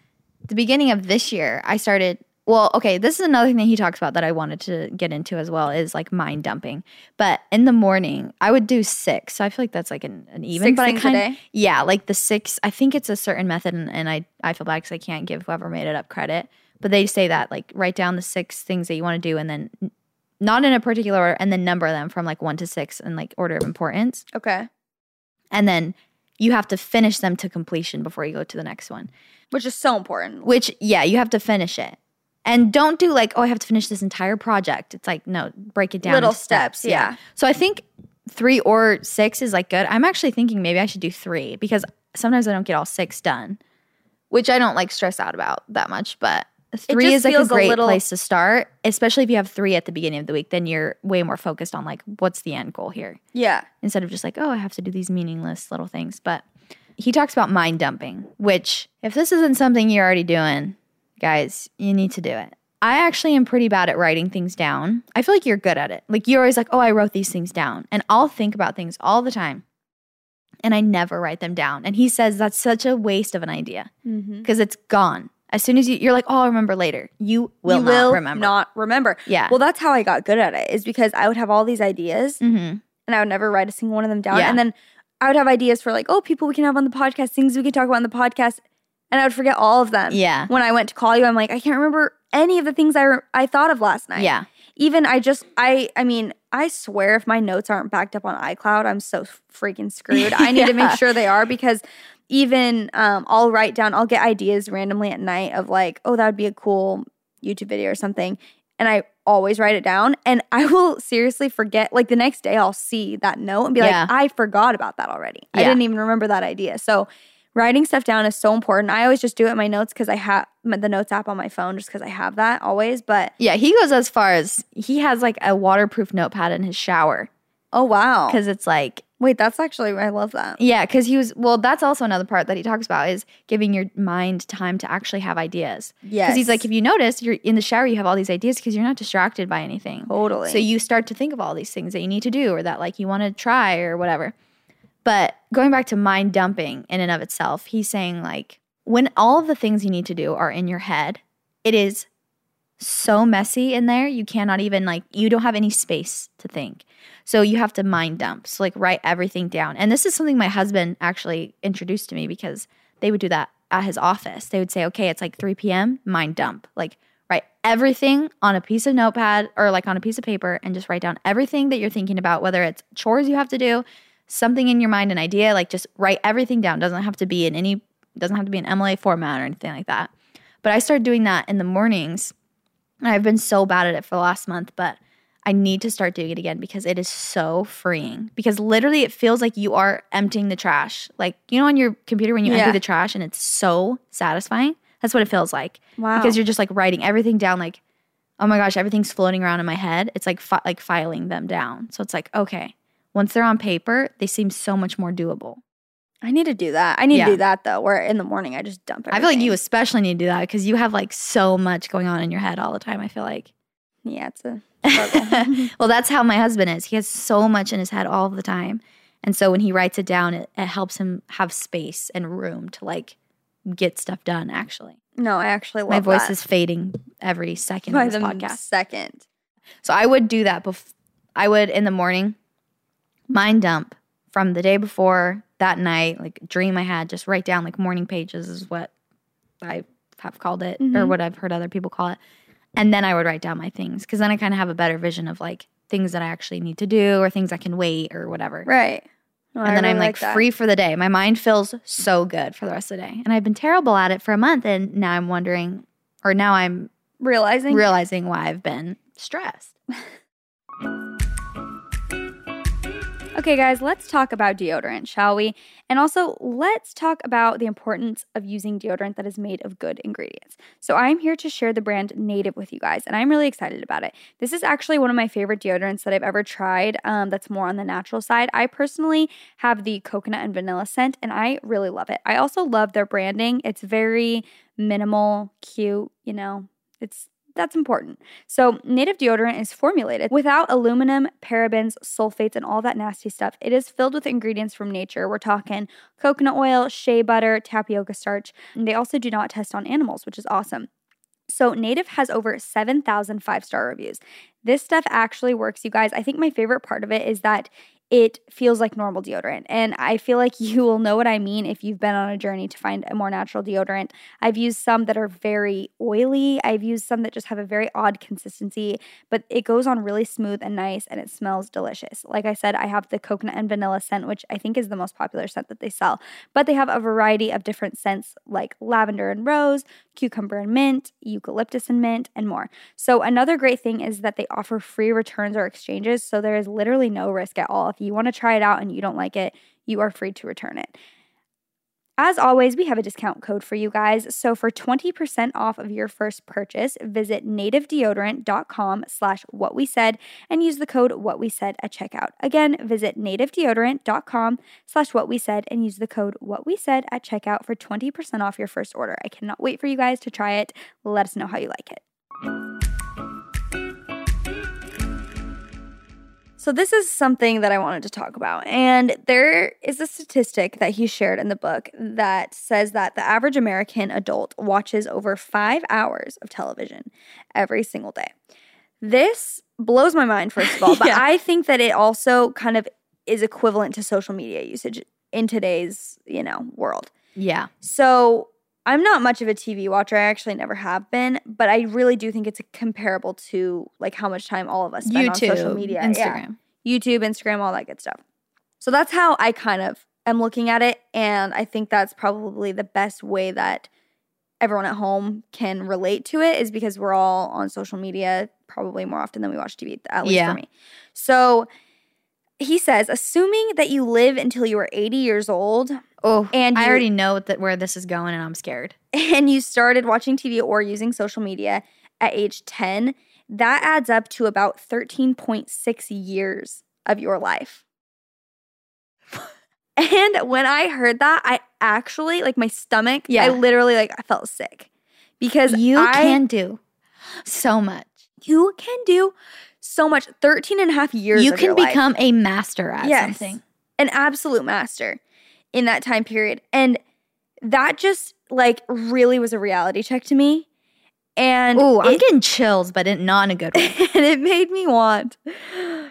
the beginning of this year I started. Well, okay, this is another thing that he talks about that I wanted to get into as well is like mind dumping. But in the morning, I would do six. So I feel like that's like an, an even. Six but I kind day? yeah, like the six. I think it's a certain method, and, and I I feel bad because I can't give whoever made it up credit. But they say that like write down the six things that you want to do, and then not in a particular order, and then number them from like one to six in like order of importance, Okay. and then you have to finish them to completion before you go to the next one. Which is so important. Which yeah, you have to finish it. And don't do like, oh, I have to finish this entire project. It's like, no, break it down. Little into steps, yeah. So I think three or six is like good. I'm actually thinking maybe I should do three because sometimes I don't get all six done, which I don't like stress out about that much. But three is like a feels a great little- place to start, especially if you have three at the beginning of the week. Then you're way more focused on like, what's the end goal here? Yeah. instead of just like, oh, I have to do these meaningless little things. But he talks about mind dumping, which, if this isn't something you're already doing, guys, you need to do it. I actually am pretty bad at writing things down. I feel like you're good at it. Like, you're always like, oh, I wrote these things down. And I'll think about things all the time. And I never write them down. And he says that's such a waste of an idea Mm-hmm. because it's gone. As soon as you, you're like, oh, I'll remember later. You will you not will remember. not remember. Yeah. Well, that's how I got good at it. Is because I would have all these ideas hmm and I would never write a single one of them down. Yeah. And then I would have ideas for like, oh, people we can have on the podcast, things we can talk about on the podcast, and I would forget all of them. Yeah. When I went to call you, I'm like, I can't remember any of the things I re- I thought of last night. Yeah. Even I just I I mean I swear if my notes aren't backed up on iCloud, I'm so freaking screwed. I need to make sure they are because even um, I'll write down, I'll get ideas randomly at night of like, oh, that would be a cool YouTube video or something. And I always write it down and I will seriously forget. Like the next day, I'll see that note and be Yeah. like, I forgot about that already. I didn't even remember that idea. So writing stuff down is so important. I always just do it in my notes because I have the notes app on my phone just because I have that always. But Yeah, he goes as far as he has like a waterproof notepad in his shower oh, wow. because it's like Wait, that's actually, I love that. yeah, because he was well. That's also another part that he talks about is giving your mind time to actually have ideas. Yes. because he's like, if you notice, you're in the shower, you have all these ideas because you're not distracted by anything. Totally. So you start to think of all these things that you need to do or that like you want to try or whatever. But going back to mind dumping in and of itself, he's saying like when all of the things you need to do are in your head, it is so messy in there. You cannot even like you don't have any space to think. So you have to mind dump. So like write everything down. And this is something my husband actually introduced to me because they would do that at his office. They would say, okay, it's like 3 p.m., mind dump. Like write everything on a piece of notepad or like on a piece of paper and just write down everything that you're thinking about, whether it's chores you have to do, something in your mind, an idea, like just write everything down. Doesn't have to be in any, doesn't have to be an MLA format or anything like that. But I started doing that in the mornings. And I've been so bad at it for the last month, but I need to start doing it again because it is so freeing. Because literally, it feels like you are emptying the trash. Like, you know, on your computer when you Yeah. empty the trash and it's so satisfying? That's what it feels like. Wow. Because you're just like writing everything down, like, oh my gosh, everything's floating around in my head. It's like fi- like filing them down. So it's like, okay, once they're on paper, they seem so much more doable. I need to do that. I need Yeah. to do that though. Where in the morning I just dump it. I feel like you especially need to do that because you have like so much going on in your head all the time. I feel like. Yeah, it's a well, that's how my husband is. He has so much in his head all the time. And so when he writes it down, it, it helps him have space and room to like get stuff done, actually. no, I actually love my voice that. is fading every second by of this the podcast. second. So I would do that. Bef- I would in the morning mind dump from the day before that night, like dream I had, just write down like morning pages is what I have called it or Mhm. what I've heard other people call it. And then I would write down my things because then I kind of have a better vision of like things that I actually need to do or things I can wait or whatever. Right. I and then really I'm like, that. free for the day. My mind feels so good for the rest of the day. And I've been terrible at it for a month. And now I'm wondering, or now I'm realizing. realizing why I've been stressed. Okay, guys, let's talk about deodorant, shall we? And also, let's talk about the importance of using deodorant that is made of good ingredients. So, I'm here to share the brand Native with you guys, and I'm really excited about it. This is actually one of my favorite deodorants that I've ever tried um, that's more on the natural side. I personally have the coconut and vanilla scent, and I really love it. I also love their branding, it's very minimal, cute, you know, it's that's important. So, native deodorant is formulated without aluminum, parabens, sulfates, and all that nasty stuff. It is filled with ingredients from nature. We're talking coconut oil, shea butter, tapioca starch. And they also do not test on animals, which is awesome. So, Native has over 7,000 five star reviews. This stuff actually works, you guys. I think my favorite part of it is that it feels like normal deodorant. And I feel like you will know what I mean if you've been on a journey to find a more natural deodorant. I've used some that are very oily, I've used some that just have a very odd consistency, but it goes on really smooth and nice and it smells delicious. Like I said, I have the coconut and vanilla scent, which I think is the most popular scent that they sell, but they have a variety of different scents like lavender and rose, cucumber and mint, eucalyptus and mint, and more. So, another great thing is that they offer free returns or exchanges. So, there is literally no risk at all. If you want to try it out and you don't like it, you are free to return it. As always, we have a discount code for you guys. So for 20% off of your first purchase, visit nativedeodorant.com slash what we said and use the code what we said at checkout. Again, visit nativedeodorant.com slash what we said and use the code what we said at checkout for 20% off your first order. I cannot wait for you guys to try it. Let us know how you like it. So, this is something that I wanted to talk about. And there is a statistic that he shared in the book that says that the average American adult watches over five hours of television every single day. This blows my mind, first of all, but Yeah. I think that it also kind of is equivalent to social media usage in today's, you know, world. Yeah. So I'm not much of a TV watcher. I actually never have been, but I really do think it's comparable to like how much time all of us spend on social YouTube, media, Yeah. Instagram. YouTube, Instagram, all that good stuff. So that's how I kind of am looking at it, and I think that's probably the best way that everyone at home can relate to it is because we're all on social media probably more often than we watch TV, at least Yeah. for me. So he says, assuming that you live until you are 80 years old Oh, And I you- already know that where this is going, and I'm scared. and you started watching TV or using social media at age 10, that adds up to about 13.6 years of your life. and when I heard that, I actually, like my stomach, Yeah. I literally, like, I felt sick because You I, can do so much. you can do so much. 13 and a half years You of can your life. become a master at Yes. something. an absolute master in that time period. And that just like really was a reality check to me. And Ooh, I'm it, getting chills, but in, not in a good way. and it made me want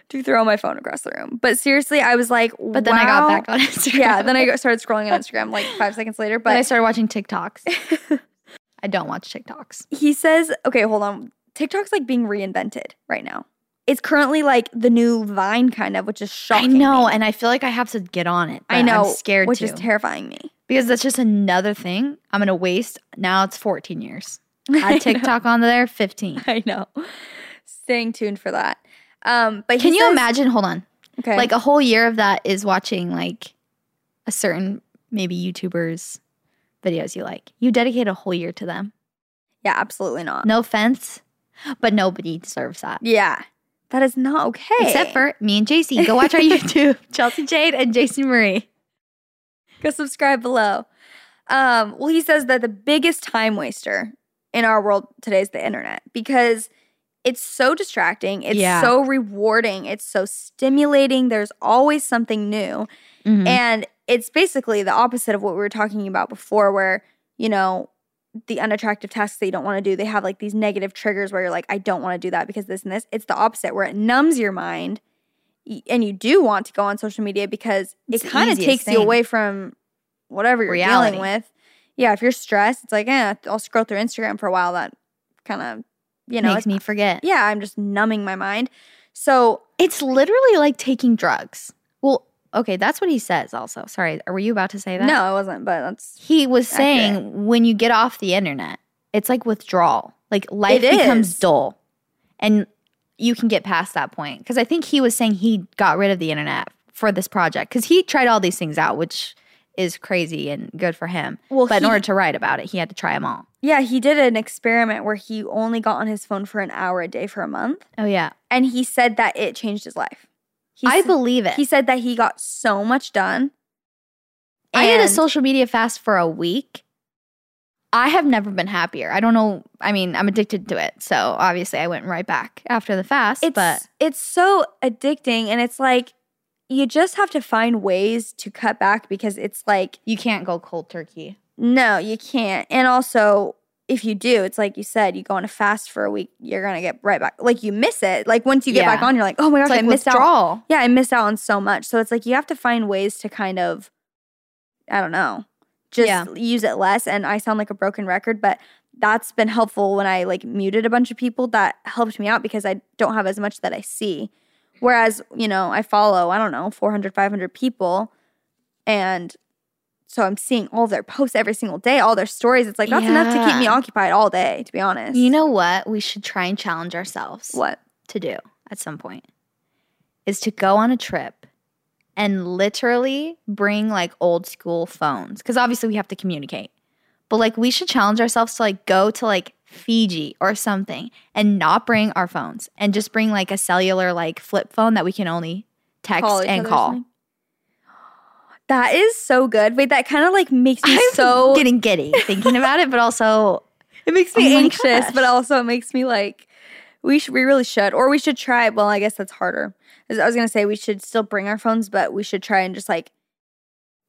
to throw my phone across the room. But seriously, I was like, But then I got back on Instagram. Yeah, then I started scrolling on Instagram like five seconds later. But I started watching TikToks. I don't watch TikToks. he says, okay, hold on. TikTok's like being reinvented right now. It's currently like the new Vine kind of, which is shocking. I know, me. and I feel like I have to get on it. I know, I'm scared which to is terrifying me. because that's just another thing I'm gonna waste. Now it's 14 years. I Add. TikTok on there, 15. I know. Staying tuned for that. Um, but Can you says- imagine? Hold on, Okay. like a whole year of that is watching like a certain maybe YouTubers videos you like. You dedicate a whole year to them. yeah, absolutely not. No offense, But nobody deserves that. Yeah. That is not okay. Except for me and Jaci. Go watch our YouTube, Chelsey Jade and Jaci Marie. go subscribe below. Um, well, he says that the biggest time waster in our world today is the internet because it's so distracting. It's Yeah. so rewarding. It's so stimulating. There's always something new. Mhm. And it's basically the opposite of what we were talking about before, where, you know, the unattractive tasks that you don't want to do, they have like these negative triggers where you're like, I don't want to do that because this and this. It's the opposite, where it numbs your mind and you do want to go on social media because It's it kind of takes you away from whatever you're Reality. dealing with. Yeah, if you're stressed, it's like, eh, I'll scroll through Instagram for a while. That kind of, you know, Makes me forget. yeah, I'm just numbing my mind. So It's literally like taking drugs. Well, okay, that's what he says also. Sorry, were you about to say that? no, I wasn't, but that's He was Accurate. saying when you get off the internet, it's like withdrawal. Like life It becomes is. dull. And you can get past that point. Because I think he was saying he got rid of the internet for this project. Because he tried all these things out, which is crazy and good for him. Well, but in order to write about it, he had to try them all. Yeah, he did an experiment where he only got on his phone for an hour a day for a month. Oh, yeah. And he said that it changed his life. He I believe it. He said that he got so much done. I did a social media fast for a week. I have never been happier. I don't know. I mean, I'm addicted to it. So obviously I went right back after the fast. It's but it's so addicting and it's like you just have to find ways to cut back because it's like you can't go cold turkey. no, you can't. And also if you do, it's like you said, you go on a fast for a week, you're gonna get right back. Like you miss it. Like once you get Yeah. back on, you're like, oh my gosh, like I missed out. Yeah, I missed out on so much. So it's like you have to find ways to kind of, I don't know, just Yeah. use it less. And I sound like a broken record, but that's been helpful when I like muted a bunch of people. That helped me out because I don't have as much that I see. Whereas, you know, I follow, I don't know, 400, 500 people. And so I'm seeing all their posts every single day, all their stories. It's like that's enough to keep me occupied all day, to be honest. You know what? We should try and challenge ourselves what? to do at some point is to go on a trip and literally bring like old school phones because obviously we have to communicate. But like we should challenge ourselves to like go to like Fiji or something and not bring our phones and just bring like a cellular like flip phone that we can only text Call and call. something? That is so good. Wait, that kind of like makes me I'm so getting giddy thinking about it, but also It makes me Oh anxious, gosh. but also it makes me like we should we really should or we should try. Well, I guess that's harder. As I was gonna say we should still bring our phones, but we should try and just like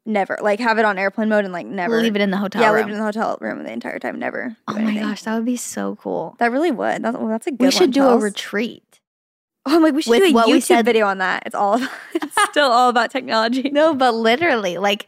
never like have it on airplane mode and like never leave it in the hotel yeah room. leave it in the hotel room the entire time. Never. oh my anything. gosh, that would be so cool. that really would. That's, well, that's a good. We should do a retreat. Oh, I'm like we should do a what YouTube said- video on that. It's all about, it's still all about technology. No, but literally, like,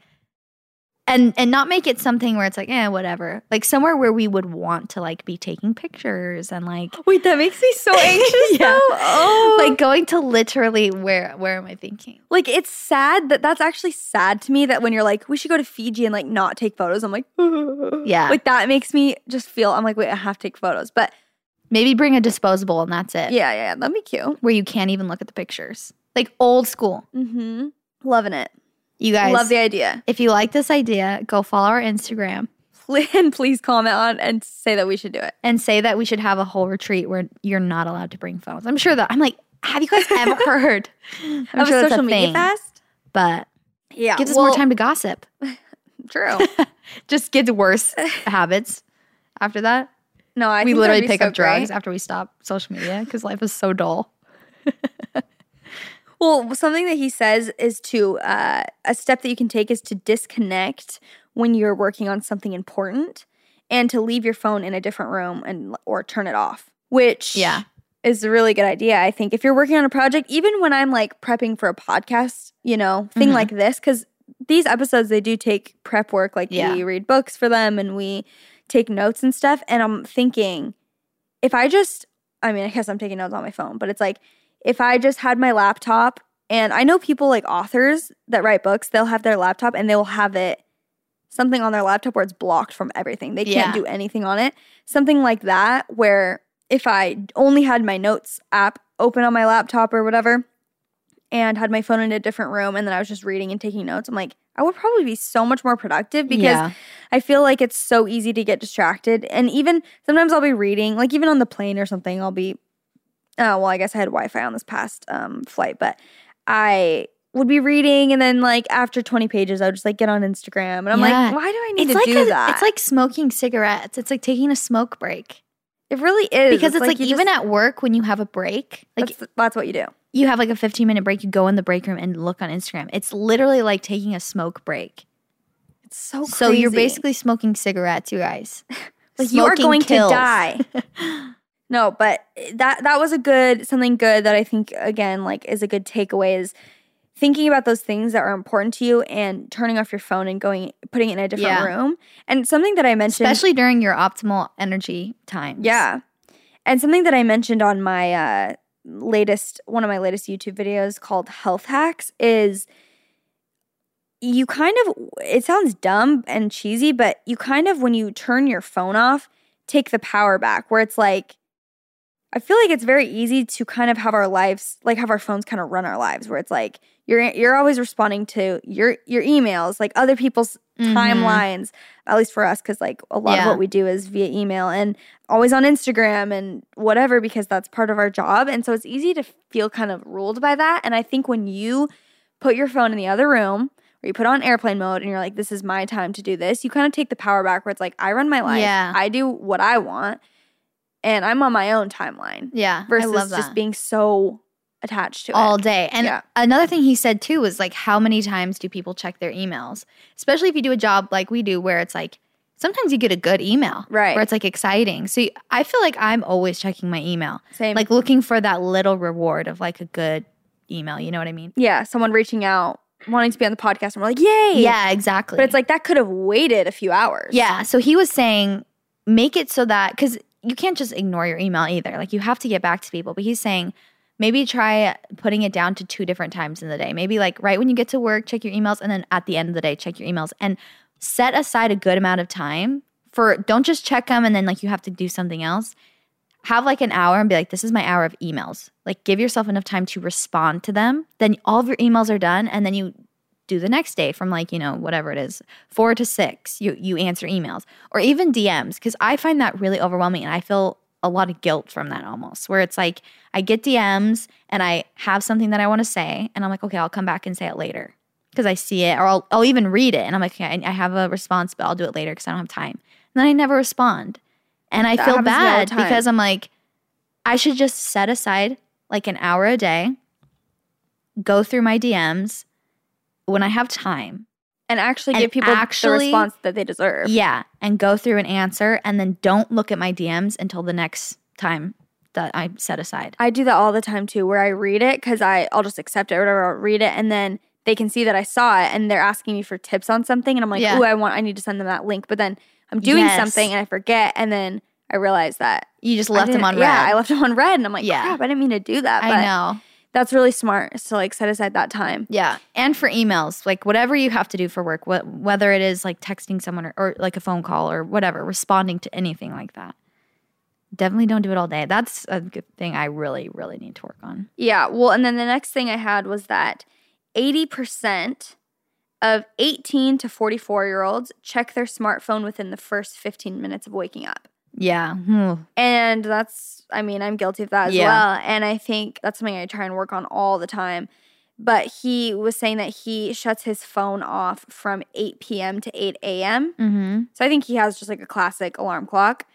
and and not make it something where it's like, eh, whatever. Like somewhere where we would want to like be taking pictures and like, Wait, that makes me so anxious. Yeah. though. Oh, like going to literally where where am I thinking? Like it's sad that that's actually sad to me that when you're like we should go to Fiji and like not take photos, I'm like Yeah. like that makes me just feel I'm like wait I have to take photos, but Maybe bring a disposable and that's it. yeah yeah, that'd be cute. Where you can't even look at the pictures, like old school. Mm-hmm. Loving it. You guys, Love the idea. if you like this idea, go follow our Instagram And please comment on and say that we should do it. and say that we should have a whole retreat where you're not allowed to bring phones. I'm sure that I'm like, have you guys ever heard? I'm Of sure that's social media thing, fast. but Yeah, gives us more time to gossip. True. Just gets worse habits after that. No, I we literally pick so up drugs great. after we stop social media because life is so dull. Well, something that he says is to uh, a step that you can take is to disconnect when you're working on something important, and to leave your phone in a different room and or turn it off. Which Yeah. is a really good idea. I think if you're working on a project, even when I'm like prepping for a podcast, you know, thing Mhm. like this, because these episodes they do take prep work. Like Yeah. we read books for them and we take notes and stuff. And I'm thinking, if I just, I mean, I guess I'm taking notes on my phone, but it's like if I just had my laptop, and I know people like authors that write books, they'll have their laptop and they will have it something on their laptop where it's blocked from everything. They can't Yeah. do anything on it. Something like that, where if I only had my notes app open on my laptop or whatever, and had my phone in a different room, and then I was just reading and taking notes, I'm like, I would probably be so much more productive because Yeah. I feel like it's so easy to get distracted. And even sometimes I'll be reading, like even on the plane or something, I'll be, oh, well, I guess I had Wi Fi on this past um, flight, but I would be reading and then like after 20 pages, I would just like get on Instagram and I'm Yeah. like, why do I need It's to like do a- that? It's like smoking cigarettes. It's like taking a smoke break. it really is. Because it's, like, you even just- at work when you have a break, like that's, that's what you do. You have like a 15 minute break, you go in the break room and look on Instagram. It's literally like taking a smoke break. It's so So you're basically smoking cigarettes, you guys. like you are going kills. to die. no, but that that was a good something good that I think again like is a good takeaway is thinking about those things that are important to you and turning off your phone and going putting it in a different Yeah. room. And something that I mentioned Especially during your optimal energy times. yeah. And something that I mentioned on my uh, latest, one of my latest YouTube videos called Health Hacks is you kind of, it sounds dumb and cheesy, but you kind of, when you turn your phone off, take the power back where it's like, I feel like it's very easy to kind of have our lives, like have our phones kind of run our lives where it's like, you're, you're always responding to your your emails, like other people's Mhm. timelines, at least for us, because like a lot of what we do is via email and always on Instagram and whatever, because that's part of our job. And so it's easy to feel kind of ruled by that. And I think when you put your phone in the other room or you put on airplane mode and you're like, this is my time to do this, you kind of take the power back where it's like, I run my life, Yeah. I do what I want, and I'm on my own timeline Yeah. versus I love that. just being so attached to all it. day. And Yeah. another thing he said too was like, how many times do people check their emails? Especially if you do a job like we do, where it's like sometimes you get a good email, Right. Where it's like exciting. So you- I feel like I'm always checking my email, Same. like looking for that little reward of like a good email. You know what I mean? yeah, someone reaching out, wanting to be on the podcast, and we're like, yay. Yeah, exactly. But it's like that could have waited a few hours. Yeah. So he was saying, make it so that because you can't just ignore your email either. Like you have to get back to people. But he's saying maybe try putting it down to two different times in the day. Maybe like right when you get to work, check your emails, and then at the end of the day, check your emails and set aside a good amount of time for don't just check them and then like you have to do something else. Have like an hour and be like, this is my hour of emails. Like give yourself enough time to respond to them. Then all of your emails are done, and then you do the next day from like you know whatever it is four to six you you answer emails or even dms because i find that really overwhelming and i feel a lot of guilt from that almost where it's like i get dms and i have something that i want to say and i'm like okay i'll come back and say it later because i see it or I'll, I'll even read it and i'm like okay I, I have a response but i'll do it later because i don't have time. And then i never respond. And i That feel happens to me all the bad because i'm like i should just set aside like an hour a day go through my dms when i have time And actually And give people actually- the response that they deserve. yeah, and go through an answer and then don't look at my DMs until the next time that I set aside. I do that all the time too, where I read it because I I'll just accept it or whatever. I'll read it and then they can see that I saw it and they're asking me for tips on something and I'm like, Yeah. oh, I want I need to send them that link. But then I'm doing Yes. something and I forget and then I realize that You just left them on read. Yeah, I left them on read and I'm like, Yeah. crap, I didn't mean to do that. But I know. That's really smart to like set aside that time. Yeah. And for emails, like whatever you have to do for work, wh- whether it is like texting someone or, or like a phone call or whatever, responding to anything like that. Definitely don't do it all day. That's a good thing I really, really need to work on. Yeah. Well, and then the next thing I had was that 80% of 18 to 44 year olds check their smartphone within the first 15 minutes of waking up. Yeah. Hmm. And that's, I mean, I'm guilty of that as Yeah. well. And I think that's something I try and work on all the time. But he was saying that he shuts his phone off from 8 p.m. to 8 a.m. Mm-hmm. So I think he has just like a classic alarm clock.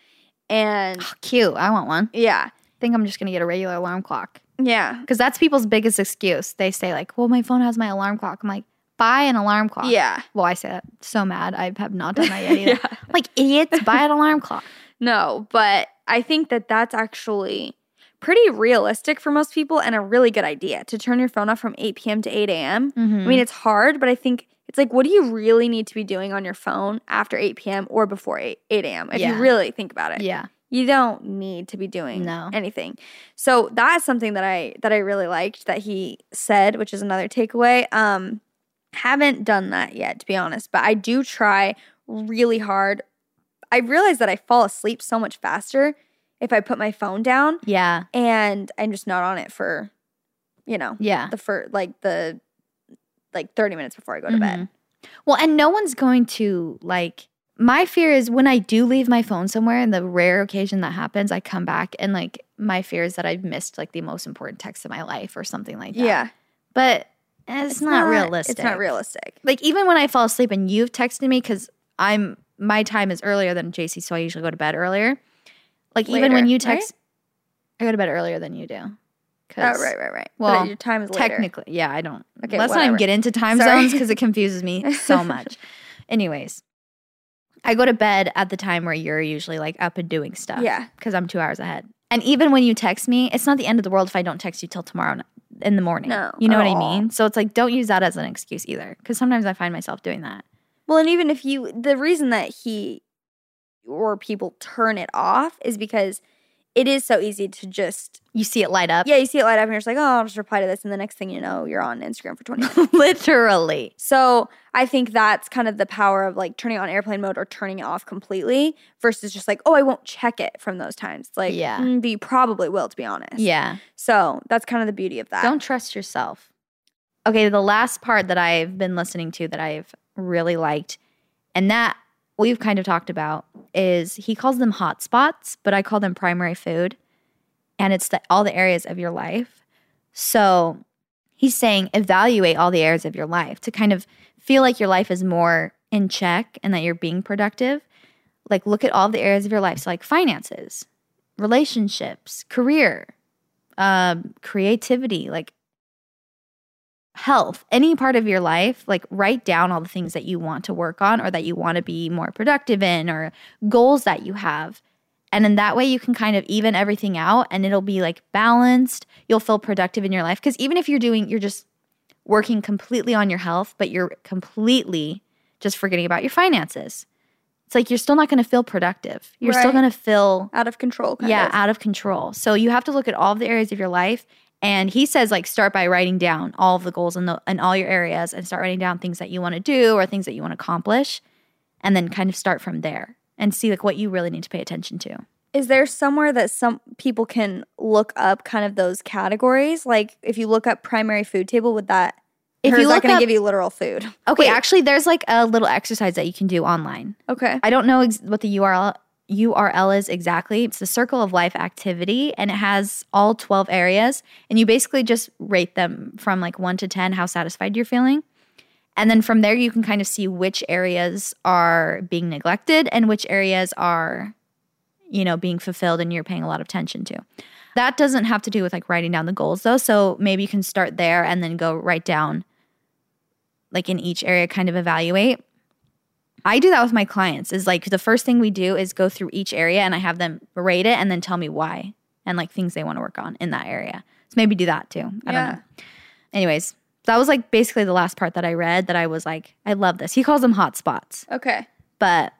And Cute. I want one. yeah, I think I'm just going to get a regular alarm clock. yeah, Because that's people's biggest excuse. They say, like, well, my phone has my alarm clock. I'm like, buy an alarm clock. yeah. Well, I say that so mad. I have not done that yet either. Like, idiots, buy an alarm clock. No, but I think that that's actually pretty realistic for most people and a really good idea to turn your phone off from 8 p.m. to 8 a.m. I Mm-hmm. mean, it's hard, but I think it's like, what do you really need to be doing on your phone after 8 p.m. or before 8, 8 a.m. if Yeah. you really think about it? Yeah. You don't need to be doing No. anything. So that's something that I that I really liked that he said, which is another takeaway. Um, haven't done that yet, to be honest, but I do try really hard. I realize that I fall asleep so much faster if I put my phone down Yeah. and I'm just not on it for, you know, Yeah. the first, like the like 30 minutes before I go to bed. Mhm. Well, and no one's going to like my fear is when I do leave my phone somewhere and the rare occasion that happens, I come back and like my fear is that I've missed like the most important text of my life or something like that. Yeah. But it's, not, realistic. It's not realistic. Like even when I fall asleep and you've texted me because I'm my time is earlier than Jaci, so I usually go to bed earlier. Like even when Later, you right? text, I go to bed earlier than you do. Oh, right, right, right. well, but your time is later. Technically, yeah, I don't. Okay, let's not whatever. even get into time Sorry. zones because it confuses me so much. Anyways, I go to bed at the time where you're usually like up and doing stuff. Yeah. because I'm two hours ahead. And even when you text me, it's not the end of the world if I don't text you till tomorrow in the morning. No, you know at what I all. mean. So it's like don't use that as an excuse either, because sometimes I find myself doing that. Well, and even if you, the reason that he or people turn it off is because it is so easy to just, You see it light up. yeah, you see it light up and you're just like, oh, I'll just reply to this. And the next thing you know, you're on Instagram for 20 minutes. literally. So I think that's kind of the power of like turning on airplane mode or turning it off completely versus just like, oh, I won't check it from those times. Like, Yeah. mm, but you probably will, to be honest. Yeah. So that's kind of the beauty of that. Don't trust yourself. Okay, the last part that I've been listening to that I've really liked, and that we've kind of talked about, is he calls them hot spots, but I call them primary food. And it's the, all the areas of your life. So he's saying evaluate all the areas of your life to kind of feel like your life is more in check and that you're being productive. Like look at all the areas of your life. So like finances, relationships, career, um, creativity, like health, any part of your life, like write down all the things that you want to work on or that you want to be more productive in or goals that you have. And then that way you can kind of even everything out and it'll be like balanced. You'll feel productive in your life. Because even if you're doing, you're just working completely on your health, but you're completely just forgetting about your finances. It's like you're still not going to feel productive. You're still going to feel out of control. Kind yeah of. out of control so you have to look at all the areas of your life and he says like start by writing down all of the goals in the in all your areas and start writing down things that you want to do or things that you want to accomplish and then kind of start from there and see like what you really need to pay attention to Is there somewhere that some people can look up kind of those categories? Like if you look up primary food table, would that If or you is that look going to give you literal food? okay Wait. actually there's like a little exercise that you can do online Okay. I don't know ex- what the URL URL is exactly. It's the Circle of Life activity and it has all 12 areas and you basically just rate them from like 1 to 10 how satisfied you're feeling. And then from there you can kind of see which areas are being neglected and which areas are you know being fulfilled and you're paying a lot of attention to. That doesn't have to do with like writing down the goals though. So maybe you can start there and then go write down like in each area kind of evaluate. I do that with my clients. Is like the first thing we do is go through each area and I have them rate it and then tell me why and like things they want to work on in that area. So maybe do that too. I Yeah. don't know. Anyways, that was like basically the last part that I read that I was like, I love this. He calls them hot spots, Okay. but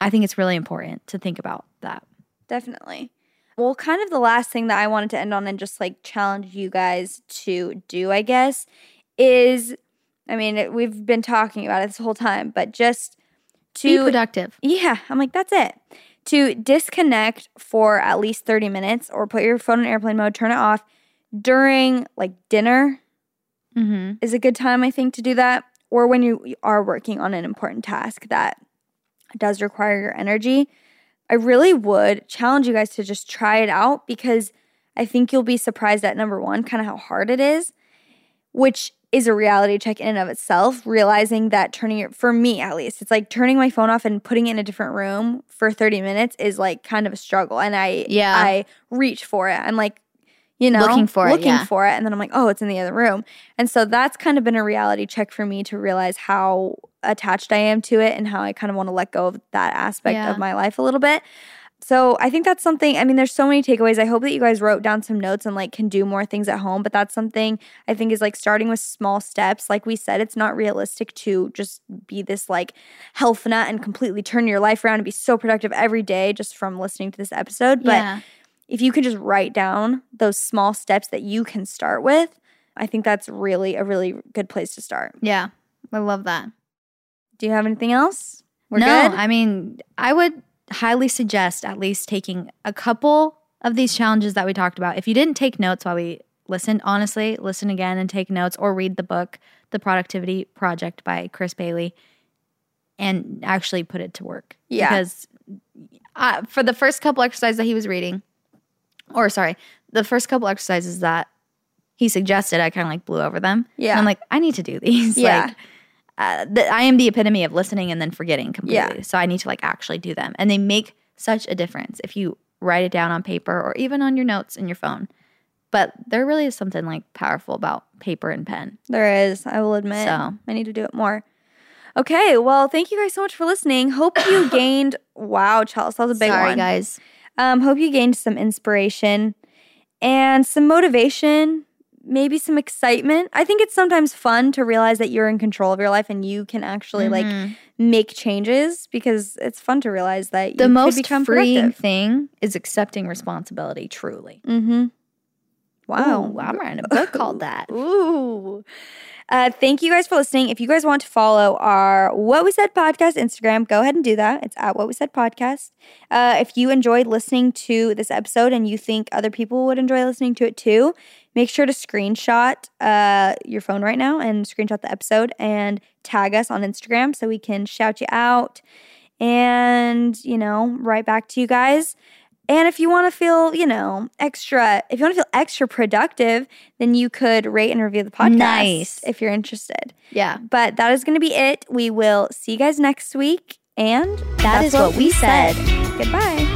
I think it's really important to think about that. Definitely. Well, kind of the last thing that I wanted to end on and just like challenge you guys to do, I guess, is I mean, we've been talking about it this whole time, but just to Be productive. Yeah, I'm like, that's it. To disconnect for at least 30 minutes or put your phone in airplane mode, turn it off during like dinner Mm-hmm. is a good time, I think, to do that. Or when you are working on an important task that does require your energy. I really would challenge you guys to just try it out because I think you'll be surprised at number one, kind of how hard it is, which is a reality check in and of itself. Realizing that turning it, for me at least, it's like turning my phone off and putting it in a different room for 30 minutes is like kind of a struggle. And I, Yeah. I reach for it. I'm like, you know, Looking for it, looking yeah. for it. And then I'm like, oh, it's in the other room. And so that's kind of been a reality check for me to realize how attached I am to it and how I kind of want to let go of that aspect Yeah. of my life a little bit. So I think that's something, I mean, there's so many takeaways. I hope that you guys wrote down some notes and like can do more things at home. But that's something I think is like starting with small steps. Like we said, it's not realistic to just be this like health nut and completely turn your life around and be so productive every day just from listening to this episode. But yeah. if you can just write down those small steps that you can start with, I think that's really a really good place to start. Yeah. I love that. Do you have anything else? We're no, good. I mean, I would highly suggest at least taking a couple of these challenges that we talked about. If you didn't take notes while we listened, honestly, listen again and take notes or read the book, The Productivity Project by Chris Bailey, and actually put it to work. Yeah. Because uh, for the first couple exercises that he was reading, or sorry, the first couple exercises that he suggested, I kind of like blew over them. Yeah. And I'm like, I need to do these. Yeah. Like, uh, the, I am the epitome of listening and then forgetting completely. Yeah. So I need to like actually do them. And they make such a difference if you write it down on paper or even on your notes in your phone. But there really is something like powerful about paper and pen. There is, I will admit. So. I need to do it more. Okay, well, thank you guys so much for listening. Hope you gained, wow, Chelsey, that was a big Sorry, one. guys. Um, hope you gained some inspiration and some motivation, maybe some excitement. I think it's sometimes fun to realize that you're in control of your life and you can actually like make changes because it's fun to realize that The most freeing productive. thing is accepting responsibility, truly. Mm-hmm. Wow. Ooh, I'm writing a book called that. Ooh. Uh, thank you guys for listening. If you guys want to follow our What We Said podcast Instagram, go ahead and do that. It's at What We Said podcast. Uh, if you enjoyed listening to this episode and you think other people would enjoy listening to it too, make sure to screenshot uh, your phone right now and screenshot the episode and tag us on Instagram so we can shout you out and, you know, write back to you guys. And if you want to feel, you know, extra, if you want to feel extra productive, then you could rate and review the podcast Nice. if you're interested. Yeah. But that is going to be it. We will see you guys next week. And That that's is what we said. Goodbye.